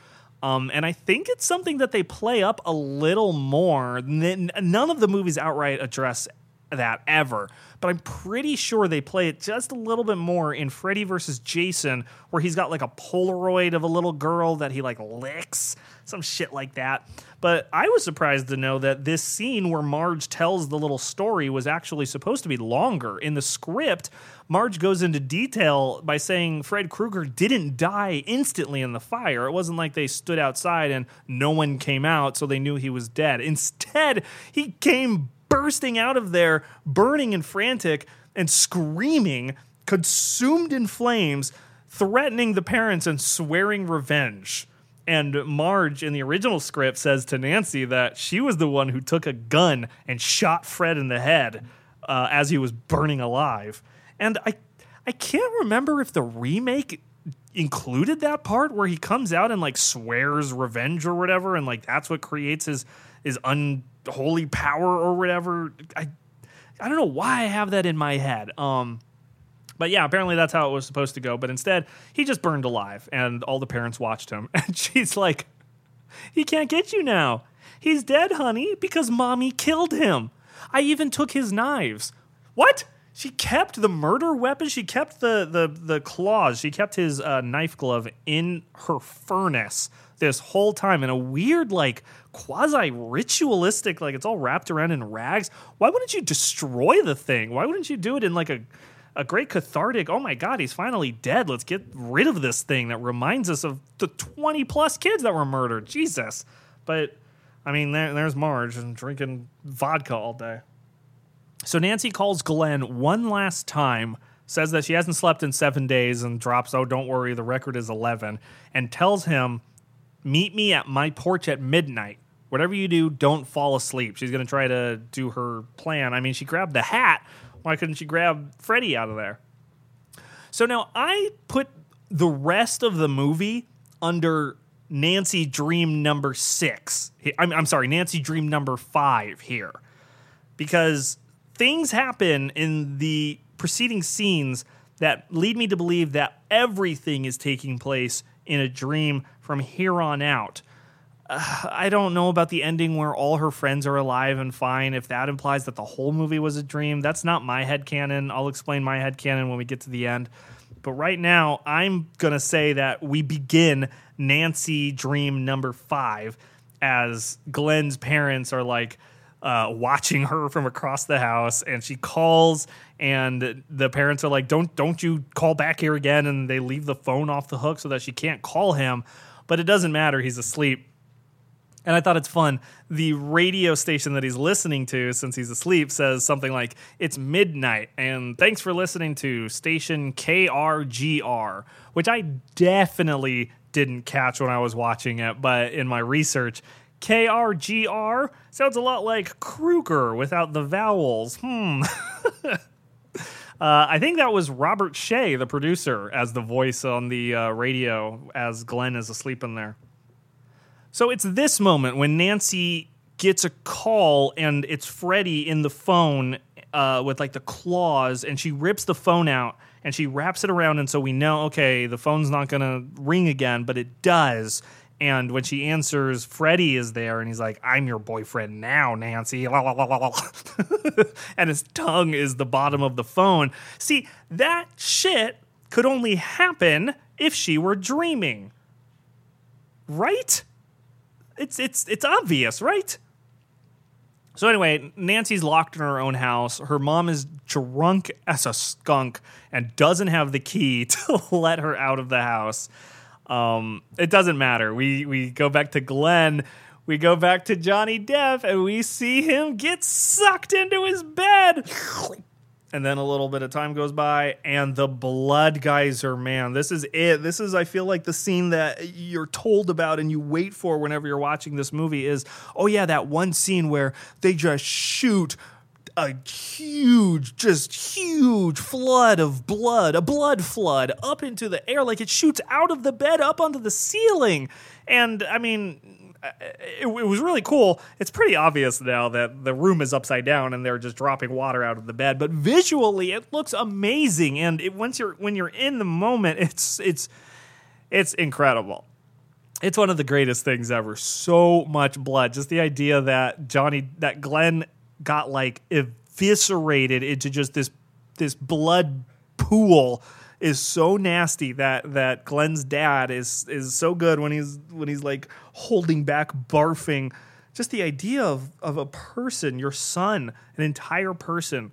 Um, and I think it's something that they play up a little more. Than none of the movies outright address that ever, but I'm pretty sure they play it just a little bit more in Freddy versus Jason, where he's got like a Polaroid of a little girl that he like licks, some shit like that. But I was surprised to know that this scene where Marge tells the little story was actually supposed to be longer. In the script, Marge goes into detail by saying Fred Krueger didn't die instantly in the fire. It wasn't like they stood outside and no one came out, so they knew he was dead. Instead, he came bursting out of there, burning and frantic and screaming, consumed in flames, threatening the parents and swearing revenge. And Marge in the original script says to Nancy that she was the one who took a gun and shot Fred in the head uh, as he was burning alive. And I, I can't remember if the remake included that part where he comes out and like swears revenge or whatever, and like that's what creates his his unholy power or whatever. I, I don't know why I have that in my head. Um, but yeah, apparently that's how it was supposed to go. But instead, he just burned alive, and all the parents watched him. And she's like, He can't get you now. He's dead, honey, because mommy killed him. I even took his knives. What? She kept the murder weapon. She kept the the the claws. She kept his uh, knife glove in her furnace this whole time in a weird, like quasi ritualistic, like it's all wrapped around in rags. Why wouldn't you destroy the thing? Why wouldn't you do it in like a a great cathartic, oh my God, he's finally dead. Let's get rid of this thing that reminds us of the 20 plus kids that were murdered. Jesus. But, I mean, there, there's Marge and drinking vodka all day. So Nancy calls Glenn one last time, says that she hasn't slept in seven days, and drops, oh, don't worry, the record is 11, and tells him, meet me at my porch at midnight. Whatever you do, don't fall asleep. She's going to try to do her plan. I mean, she grabbed the hat why couldn't she grab Freddy out of there? So now I put the rest of the movie under Nancy Dream number six. I'm, I'm sorry, Nancy Dream number five here. Because things happen in the preceding scenes that lead me to believe that everything is taking place in a dream from here on out uh, I don't know about the ending where all her friends are alive and fine. If that implies that the whole movie was a dream, that's not my head canon. I'll explain my head canon when we get to the end. But right now, I'm going to say that we begin Nancy Dream number five as Glenn's parents are like uh, watching her from across the house, and she calls, and the parents are like, "Don't, don't you call back here again?" And they leave the phone off the hook so that she can't call him. But it doesn't matter; he's asleep And I thought it's fun. The radio station that he's listening to, since he's asleep, says something like, It's midnight, and thanks for listening to station KRGR, which I definitely didn't catch when I was watching it, but in my research, KRGR sounds a lot like Krueger without the vowels. Hmm. uh, I think that was Robert Shaye, the producer, as the voice on the uh, radio as Glenn is asleep in there. So it's this moment when Nancy gets a call and it's Freddy in the phone uh, with like the claws, and she rips the phone out and she wraps it around, and so we know okay, the phone's not gonna ring again, but it does. And when she answers, Freddy is there, and he's like, "I'm your boyfriend now, Nancy," and his tongue is the bottom of the phone. See, that shit could only happen if she were dreaming, right? it's it's it's obvious, right? So anyway, Nancy's locked in her own house. Her mom is drunk as a skunk and doesn't have the key to let her out of the house. Um, it doesn't matter. We we go back to Glenn. We go back to Johnny Depp and we see him get sucked into his bed and then a little bit of time goes by and the blood geyser man this is it this is i feel like the scene that you're told about and you wait for whenever you're watching this movie is oh yeah that one scene where they just shoot a huge just huge flood of blood a blood flood up into the air like it shoots out of the bed up onto the ceiling and i mean uh, it, it, was really cool. It's pretty obvious now that the room is upside down and they're just dropping water out of the bed. But visually, it looks amazing. And it, once you're when you're in the moment, it's it's it's incredible. It's one of the greatest things ever. So much blood. Just the idea that Johnny that Glenn got like eviscerated into just this this blood pool is so nasty that that Glenn's dad is is so good when he's when he's like holding back barfing. Just the idea of of a person, your son, an entire person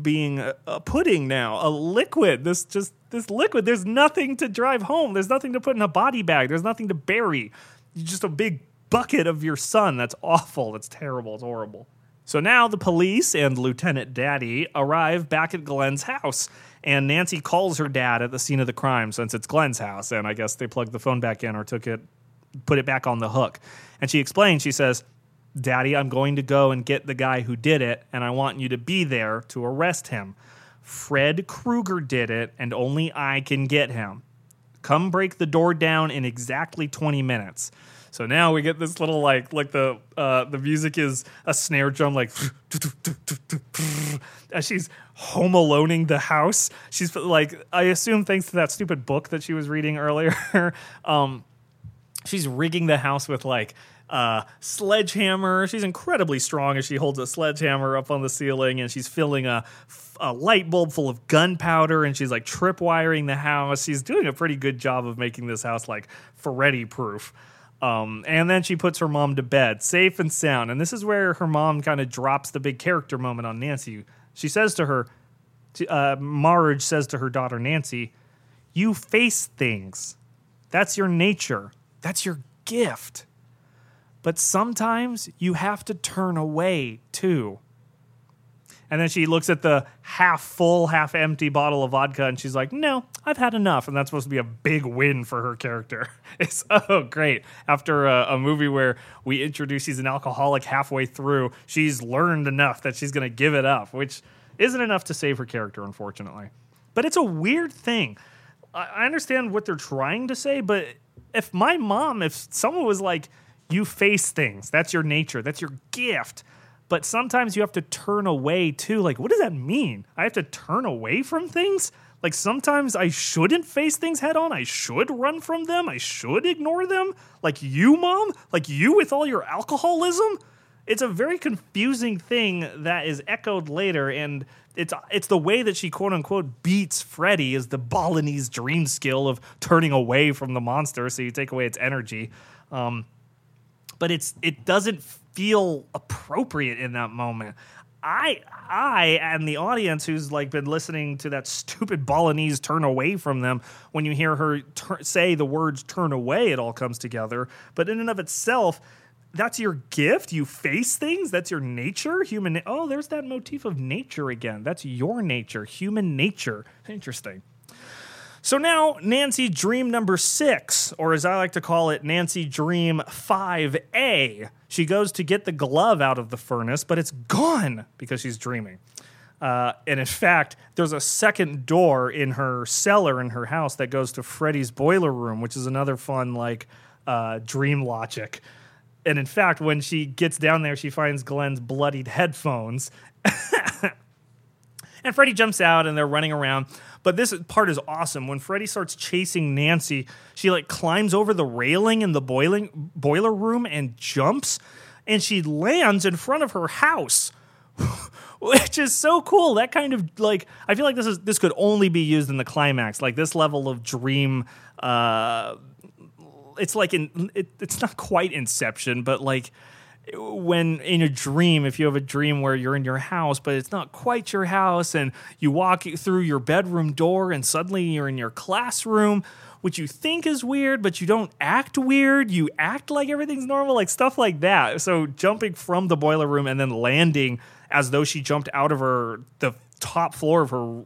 being a, a pudding now, a liquid. This just this liquid. There's nothing to drive home. There's nothing to put in a body bag. There's nothing to bury. you just a big bucket of your son. That's awful. That's terrible. It's horrible. So now the police and Lieutenant Daddy arrive back at Glenn's house and Nancy calls her dad at the scene of the crime since it's Glenn's house, and I guess they plugged the phone back in or took it, put it back on the hook. And she explains, she says, Daddy, I'm going to go and get the guy who did it, and I want you to be there to arrest him. Fred Krueger did it, and only I can get him. Come break the door down in exactly 20 minutes. So now we get this little like like the uh, the music is a snare drum like as she's home aloneing the house. She's like I assume thanks to that stupid book that she was reading earlier. um, she's rigging the house with like uh, sledgehammer. She's incredibly strong as she holds a sledgehammer up on the ceiling, and she's filling a, a light bulb full of gunpowder, and she's like tripwiring the house. She's doing a pretty good job of making this house like Freddy proof. Um, and then she puts her mom to bed, safe and sound. And this is where her mom kind of drops the big character moment on Nancy. She says to her, uh, Marge says to her daughter Nancy, You face things. That's your nature. That's your gift. But sometimes you have to turn away too. And then she looks at the half full, half empty bottle of vodka and she's like, No, I've had enough. And that's supposed to be a big win for her character. It's oh, great. After a, a movie where we introduce she's an alcoholic halfway through, she's learned enough that she's going to give it up, which isn't enough to save her character, unfortunately. But it's a weird thing. I understand what they're trying to say, but if my mom, if someone was like, You face things, that's your nature, that's your gift but sometimes you have to turn away too. Like, what does that mean? I have to turn away from things? Like, sometimes I shouldn't face things head on. I should run from them. I should ignore them. Like, you, mom? Like, you with all your alcoholism? It's a very confusing thing that is echoed later, and it's it's the way that she quote unquote beats Freddy is the Balinese dream skill of turning away from the monster, so you take away its energy. Um, but it's it doesn't feel appropriate in that moment. I I and the audience who's like been listening to that stupid Balinese turn away from them when you hear her say the words turn away it all comes together but in and of itself that's your gift. You face things. That's your nature. Human. Na- oh, there's that motif of nature again. That's your nature. Human nature. Interesting. So now, Nancy Dream number six, or as I like to call it, Nancy Dream 5A. She goes to get the glove out of the furnace, but it's gone because she's dreaming. Uh, and in fact, there's a second door in her cellar in her house that goes to Freddy's boiler room, which is another fun, like, uh, dream logic. And in fact, when she gets down there, she finds Glenn's bloodied headphones. and Freddy jumps out and they're running around. But this part is awesome. When Freddy starts chasing Nancy, she like climbs over the railing in the boiling boiler room and jumps, and she lands in front of her house. Which is so cool. That kind of like I feel like this is this could only be used in the climax. Like this level of dream uh it's like in it, it's not quite inception, but like when in a dream, if you have a dream where you're in your house, but it's not quite your house, and you walk through your bedroom door, and suddenly you're in your classroom, which you think is weird, but you don't act weird. You act like everything's normal, like stuff like that. So jumping from the boiler room and then landing as though she jumped out of her the top floor of her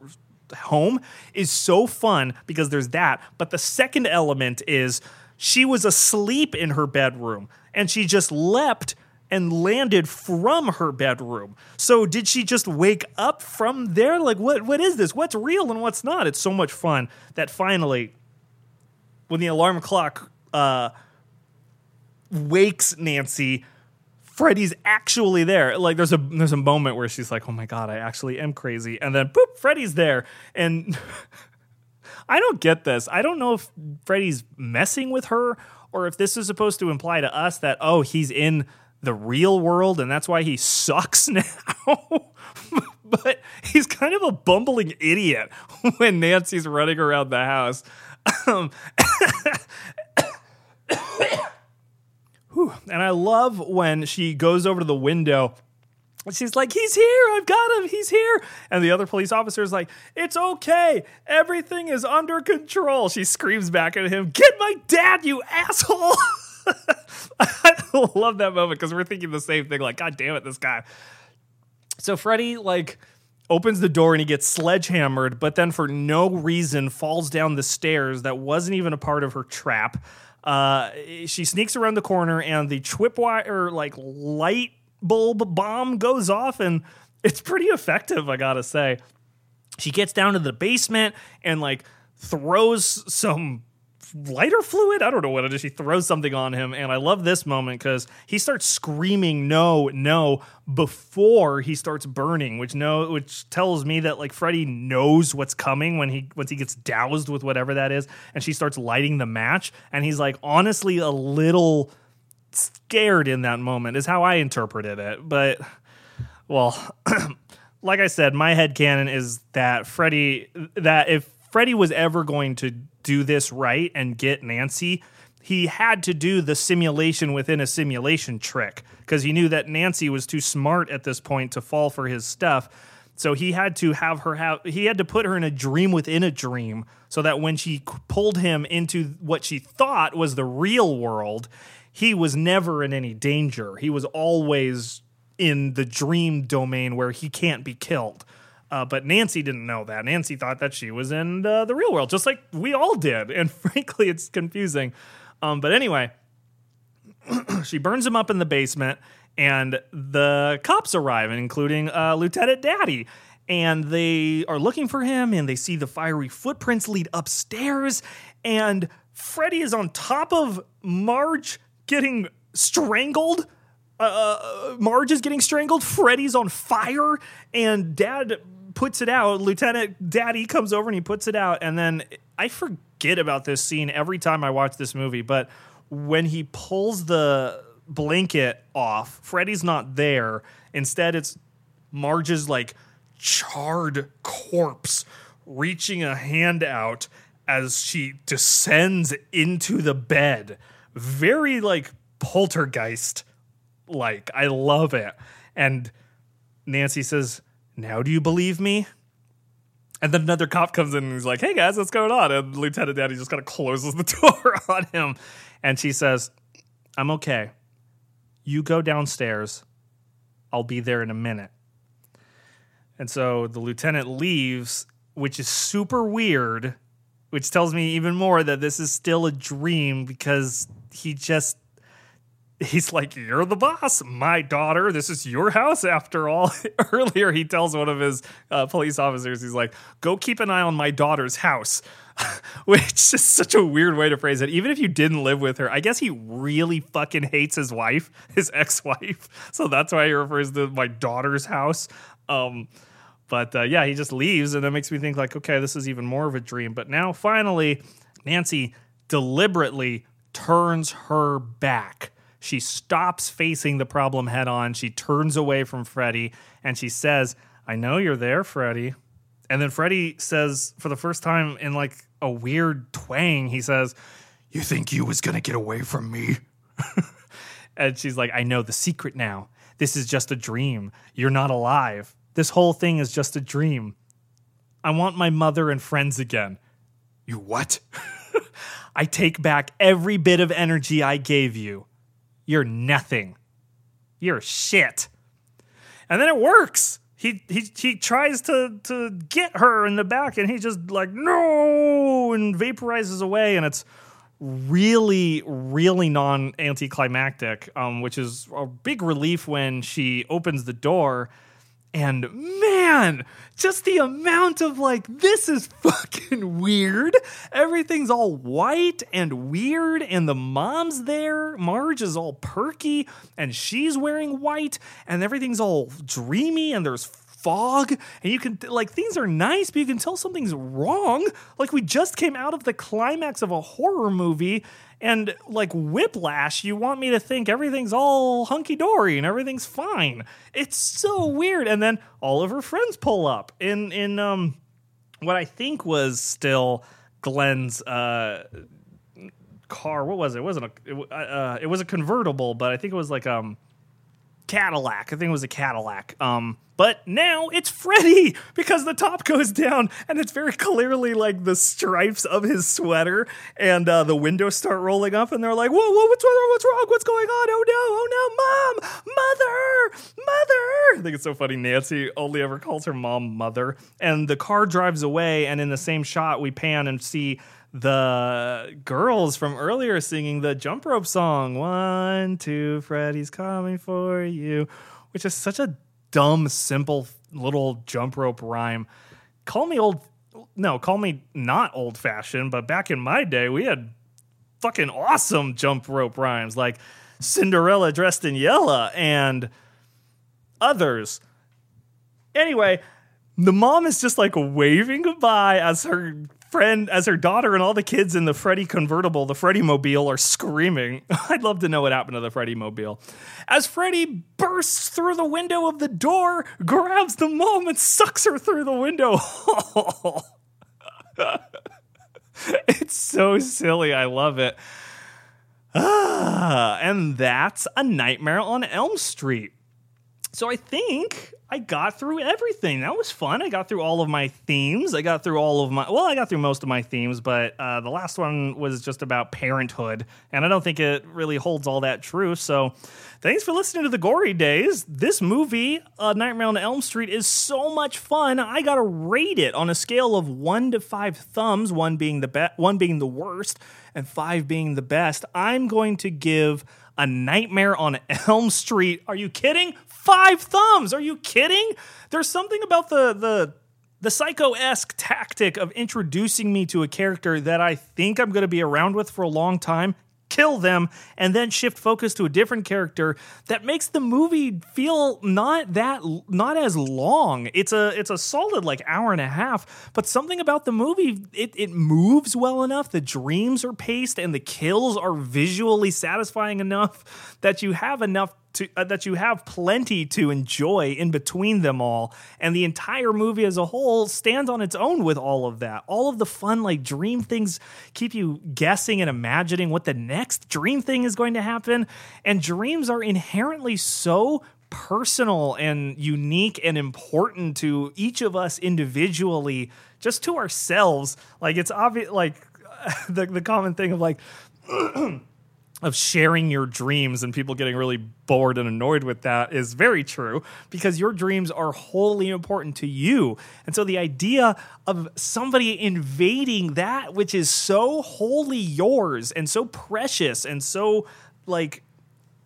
home is so fun because there's that. But the second element is she was asleep in her bedroom and she just leapt and landed from her bedroom. So did she just wake up from there? Like what what is this? What's real and what's not? It's so much fun that finally when the alarm clock uh, wakes Nancy, Freddy's actually there. Like there's a there's a moment where she's like, "Oh my god, I actually am crazy," and then boop, Freddy's there, and I don't get this. I don't know if Freddy's messing with her or if this is supposed to imply to us that oh he's in the real world and that's why he sucks now. but he's kind of a bumbling idiot when Nancy's running around the house. Um, And I love when she goes over to the window. She's like, he's here. I've got him. He's here. And the other police officer is like, it's okay. Everything is under control. She screams back at him, get my dad, you asshole. I love that moment because we're thinking the same thing. Like, God damn it, this guy. So Freddy, like, opens the door and he gets sledgehammered, but then for no reason falls down the stairs that wasn't even a part of her trap. Uh, she sneaks around the corner and the tripwire like light bulb bomb goes off and it's pretty effective, I gotta say. She gets down to the basement and like throws some lighter fluid. I don't know what it is. She throws something on him, and I love this moment because he starts screaming "no, no" before he starts burning, which no, which tells me that like Freddy knows what's coming when he once he gets doused with whatever that is, and she starts lighting the match, and he's like honestly a little scared in that moment is how I interpreted it, but well. like I said, my head canon is that Freddy that if Freddy was ever going to do this right and get Nancy, he had to do the simulation within a simulation trick because he knew that Nancy was too smart at this point to fall for his stuff. So he had to have her have he had to put her in a dream within a dream so that when she pulled him into what she thought was the real world, he was never in any danger. He was always in the dream domain where he can't be killed. Uh, but Nancy didn't know that. Nancy thought that she was in uh, the real world, just like we all did. And frankly, it's confusing. Um, but anyway, she burns him up in the basement, and the cops arrive, including uh, Lieutenant Daddy. And they are looking for him, and they see the fiery footprints lead upstairs. And Freddy is on top of Marge getting strangled uh, Marge is getting strangled. Freddy's on fire, and Dad puts it out. Lieutenant Daddy comes over and he puts it out, and then I forget about this scene every time I watch this movie. But when he pulls the blanket off, Freddy's not there. Instead, it's Marge's like charred corpse reaching a hand out as she descends into the bed. Very like poltergeist like. I love it. And Nancy says, Now do you believe me? And then another cop comes in and he's like, Hey guys, what's going on? And Lieutenant Daddy just kind of closes the door on him. And she says, I'm okay. You go downstairs. I'll be there in a minute. And so the lieutenant leaves, which is super weird, which tells me even more that this is still a dream because he just he's like, You're the boss, my daughter. This is your house after all. Earlier, he tells one of his uh, police officers, He's like, Go keep an eye on my daughter's house, which is such a weird way to phrase it. Even if you didn't live with her, I guess he really fucking hates his wife, his ex wife. So that's why he refers to my daughter's house. Um, but uh, yeah, he just leaves, and that makes me think, like, okay, this is even more of a dream. But now, finally, Nancy deliberately turns her back she stops facing the problem head on. She turns away from Freddy and she says, I know you're there, Freddy. And then Freddy says, for the first time in like a weird twang, he says, You think you was gonna get away from me? and she's like, I know the secret now. This is just a dream. You're not alive. This whole thing is just a dream. I want my mother and friends again. You what? I take back every bit of energy I gave you. You're nothing. You're shit. And then it works. He he he tries to to get her in the back and he just like no and vaporizes away and it's really really non anticlimactic um which is a big relief when she opens the door and man, just the amount of like, this is fucking weird. Everything's all white and weird, and the mom's there. Marge is all perky, and she's wearing white, and everything's all dreamy, and there's fog and you can like things are nice but you can tell something's wrong like we just came out of the climax of a horror movie and like whiplash you want me to think everything's all hunky-dory and everything's fine. It's so weird. And then all of her friends pull up. In in um what i think was still glenn's uh car. What was it, it wasn't a it, uh, it was a convertible but i think it was like um Cadillac. I think it was a Cadillac. Um, but now it's Freddy because the top goes down and it's very clearly like the stripes of his sweater and uh, the windows start rolling up and they're like, whoa, whoa, what's wrong? What's wrong? What's going on? Oh no, oh no, mom, mother, mother. I think it's so funny. Nancy only ever calls her mom mother. And the car drives away and in the same shot we pan and see the girls from earlier singing the jump rope song. One, two, Freddy's coming for you, which is such a dumb, simple little jump rope rhyme. Call me old, no, call me not old fashioned, but back in my day, we had fucking awesome jump rope rhymes like Cinderella dressed in yellow and others. Anyway, the mom is just like waving goodbye as her friend, as her daughter and all the kids in the Freddy convertible, the Freddy mobile, are screaming. I'd love to know what happened to the Freddy mobile. As Freddy bursts through the window of the door, grabs the mom and sucks her through the window. it's so silly. I love it. Ah, and that's a nightmare on Elm Street. So I think I got through everything. That was fun. I got through all of my themes. I got through all of my, well, I got through most of my themes, but uh, the last one was just about parenthood. And I don't think it really holds all that true. So thanks for listening to the Gory Days. This movie, uh, Nightmare on Elm Street, is so much fun. I got to rate it on a scale of one to five thumbs, one being the best, one being the worst, and five being the best. I'm going to give a Nightmare on Elm Street. Are you kidding? Five thumbs. Are you kidding? There's something about the the the psycho-esque tactic of introducing me to a character that I think I'm going to be around with for a long time kill them and then shift focus to a different character that makes the movie feel not that not as long it's a it's a solid like hour and a half but something about the movie it, it moves well enough the dreams are paced and the kills are visually satisfying enough that you have enough to, uh, that you have plenty to enjoy in between them all. And the entire movie as a whole stands on its own with all of that. All of the fun like dream things keep you guessing and imagining what the next dream thing is going to happen. And dreams are inherently so personal and unique and important to each of us individually just to ourselves. Like it's obvious like the, the common thing of like of sharing your dreams and people getting really bored and annoyed with that is very true because your dreams are wholly important to you. And so the idea of somebody invading that which is so wholly yours and so precious and so like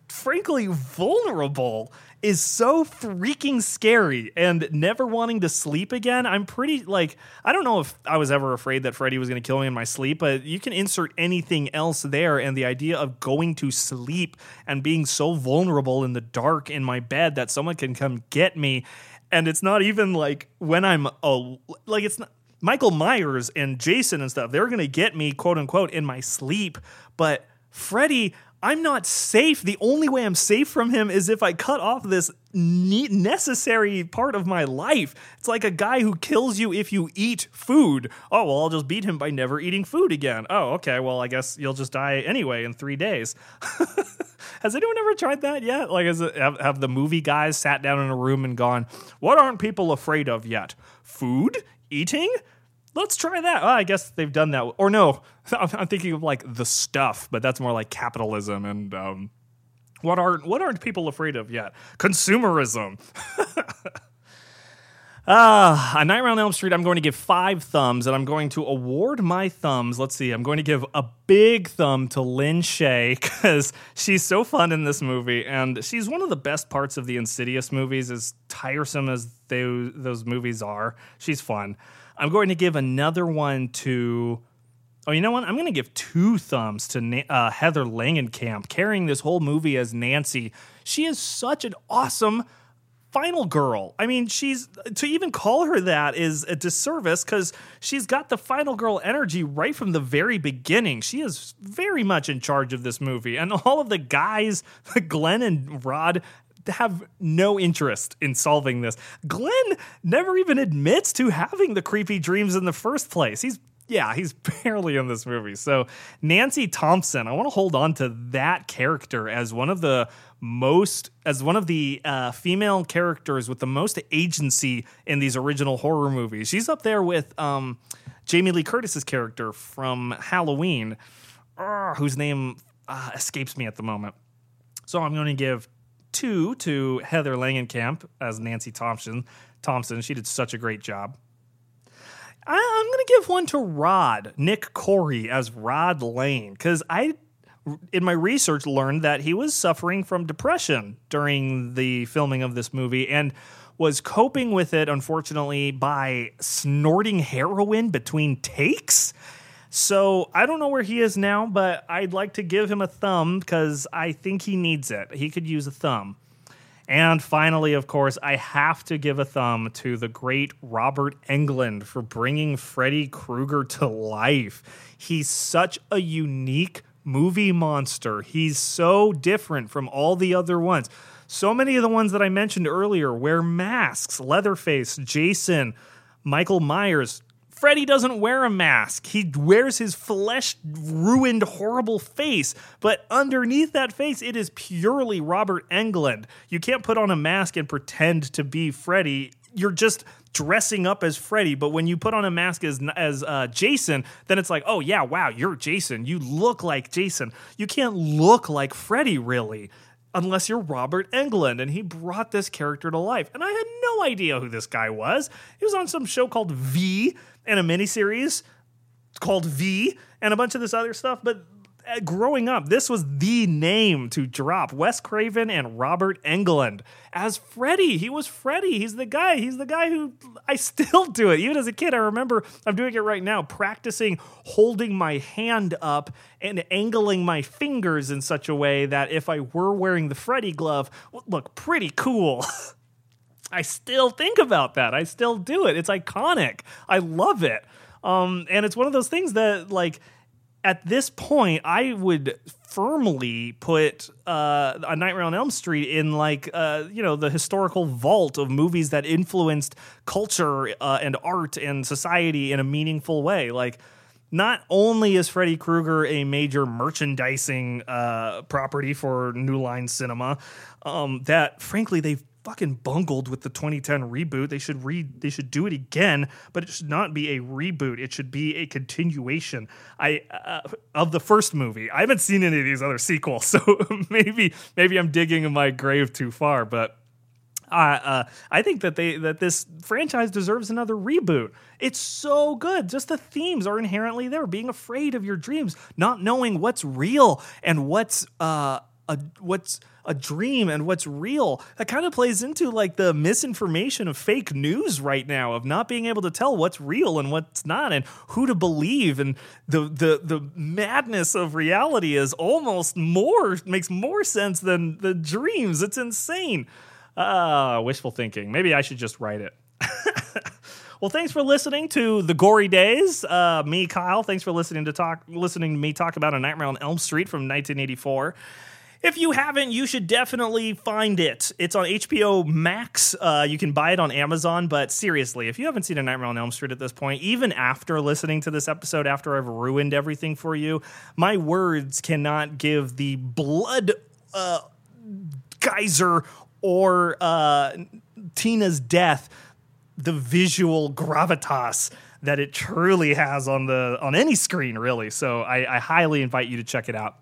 frankly vulnerable is so freaking scary and never wanting to sleep again. I'm pretty like I don't know if I was ever afraid that Freddy was going to kill me in my sleep, but you can insert anything else there and the idea of going to sleep and being so vulnerable in the dark in my bed that someone can come get me and it's not even like when I'm a like it's not Michael Myers and Jason and stuff. They're going to get me quote unquote in my sleep, but Freddy I'm not safe. The only way I'm safe from him is if I cut off this necessary part of my life. It's like a guy who kills you if you eat food. Oh, well, I'll just beat him by never eating food again. Oh, okay. Well, I guess you'll just die anyway in three days. has anyone ever tried that yet? Like, it, have, have the movie guys sat down in a room and gone, What aren't people afraid of yet? Food? Eating? Let's try that. Oh, I guess they've done that. Or no, I'm thinking of like the stuff, but that's more like capitalism and um, what aren't what aren't people afraid of yet? Consumerism. Ah, uh, A Nightmare on Elm Street, I'm going to give five thumbs, and I'm going to award my thumbs. Let's see, I'm going to give a big thumb to Lin Shaye because she's so fun in this movie, and she's one of the best parts of the Insidious movies. As tiresome as they, those movies are, she's fun. I'm going to give another one to. Oh, you know what? I'm going to give two thumbs to uh, Heather Langenkamp carrying this whole movie as Nancy. She is such an awesome final girl. I mean, she's to even call her that is a disservice because she's got the final girl energy right from the very beginning. She is very much in charge of this movie, and all of the guys, Glenn and Rod, have no interest in solving this. Glenn never even admits to having the creepy dreams in the first place. He's yeah, he's barely in this movie. So Nancy Thompson, I want to hold on to that character as one of the most as one of the uh, female characters with the most agency in these original horror movies. She's up there with um, Jamie Lee Curtis's character from Halloween, uh, whose name uh, escapes me at the moment. So I'm going to give two to Heather Langenkamp as Nancy Thompson. Thompson, she did such a great job. I, am going to give one to Rod, Nick Corri as Rod Lane, because I, in my research, learned that he was suffering from depression during the filming of this movie and was coping with it, unfortunately, by snorting heroin between takes. So I don't know where he is now, but I'd like to give him a thumb because I think he needs it. He could use a thumb. And finally, of course, I have to give a thumb to the great Robert Englund for bringing Freddy Krueger to life. He's such a unique movie monster. He's so different from all the other ones. So many of the ones that I mentioned earlier wear masks Leatherface, Jason, Michael Myers, Freddy doesn't wear a mask. He wears his flesh ruined, horrible face. But underneath that face, it is purely Robert Englund. You can't put on a mask and pretend to be Freddy. You're just dressing up as Freddy. But when you put on a mask as as uh, Jason, then it's like, oh yeah, wow, you're Jason. You look like Jason. You can't look like Freddy really unless you're Robert Englund. And he brought this character to life. And I had no idea who this guy was. He was on some show called V and a miniseries called V and a bunch of this other stuff. But uh, growing up, this was the name to drop Wes Craven and Robert Englund as Freddy. He was Freddy. He's the guy. He's the guy who I still do it. Even as a kid, I remember I'm doing it right now, practicing holding my hand up and angling my fingers in such a way that if I were wearing the Freddy glove, would look pretty cool. I still think about that. I still do it. It's iconic. I love it. Um, and it's one of those things that like at this point, I would firmly put uh, A Nightmare on Elm Street in like uh, you know the historical vault of movies that influenced culture uh, and art and society in a meaningful way. Like, not only is Freddy Krueger a major merchandising uh, property for New Line Cinema, um, that frankly they've fucking bungled with the 2010 reboot. They should re they should do it again, but it should not be a reboot. It should be a continuation. I uh, of the first movie. I haven't seen any of these other sequels, so maybe maybe I'm digging in my grave too far, but uh, uh, I think that they that this franchise deserves another reboot. It's so good. Just the themes are inherently there. Being afraid of your dreams, not knowing what's real and what's uh, a what's a dream and what's real. That kind of plays into like the misinformation of fake news right now of not being able to tell what's real and what's not and who to believe and the the the madness of reality is almost more makes more sense than the dreams. It's insane. Uh, wishful thinking. Maybe I should just write it. Well, thanks for listening to the Gory Days. Uh, me, Kyle. Thanks for listening to talk, listening to me talk about a Nightmare on Elm Street from 1984. If you haven't, you should definitely find it. It's on HBO Max. Uh, you can buy it on Amazon. But seriously, if you haven't seen A Nightmare on Elm Street at this point, even after listening to this episode, after I've ruined everything for you, my words cannot give the blood uh, geyser or uh, Tina's death the visual gravitas that it truly has on the on any screen, really. So I, I highly invite you to check it out.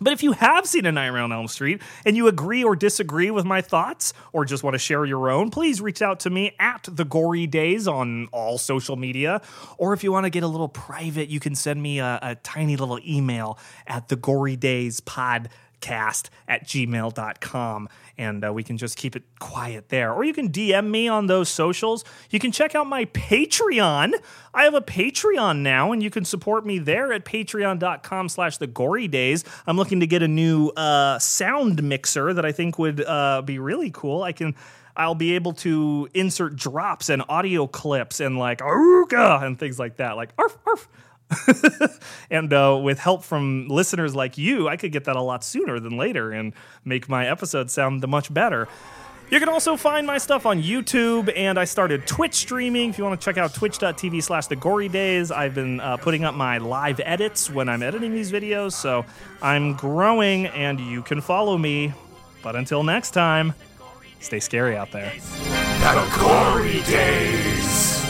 But if you have seen A Nightmare on Elm Street and you agree or disagree with my thoughts or just want to share your own, please reach out to me at The Gory Days on all social media. Or if you want to get a little private, you can send me a, a tiny little email at The Gory Days Pod podcast at gmail.com and uh, we can just keep it quiet there. Or you can dm me on those socials. You can check out my patreon. I have a patreon now and you can support me there at patreon.com slash the gory days. I'm looking to get a new uh, sound mixer that i think would uh, be really cool. I can I'll be able to insert drops and audio clips and like aruga and things like that, like arf arf. and uh, with help from listeners like you, I could get that a lot sooner than later and make my episodes sound much better. You can also find my stuff on YouTube, and I started Twitch streaming. If you want to check out twitch.tv slash the gory days, I've been uh, putting up my live edits when I'm editing these videos, so I'm growing, and you can follow me. But until next time, stay scary out there. The gory days.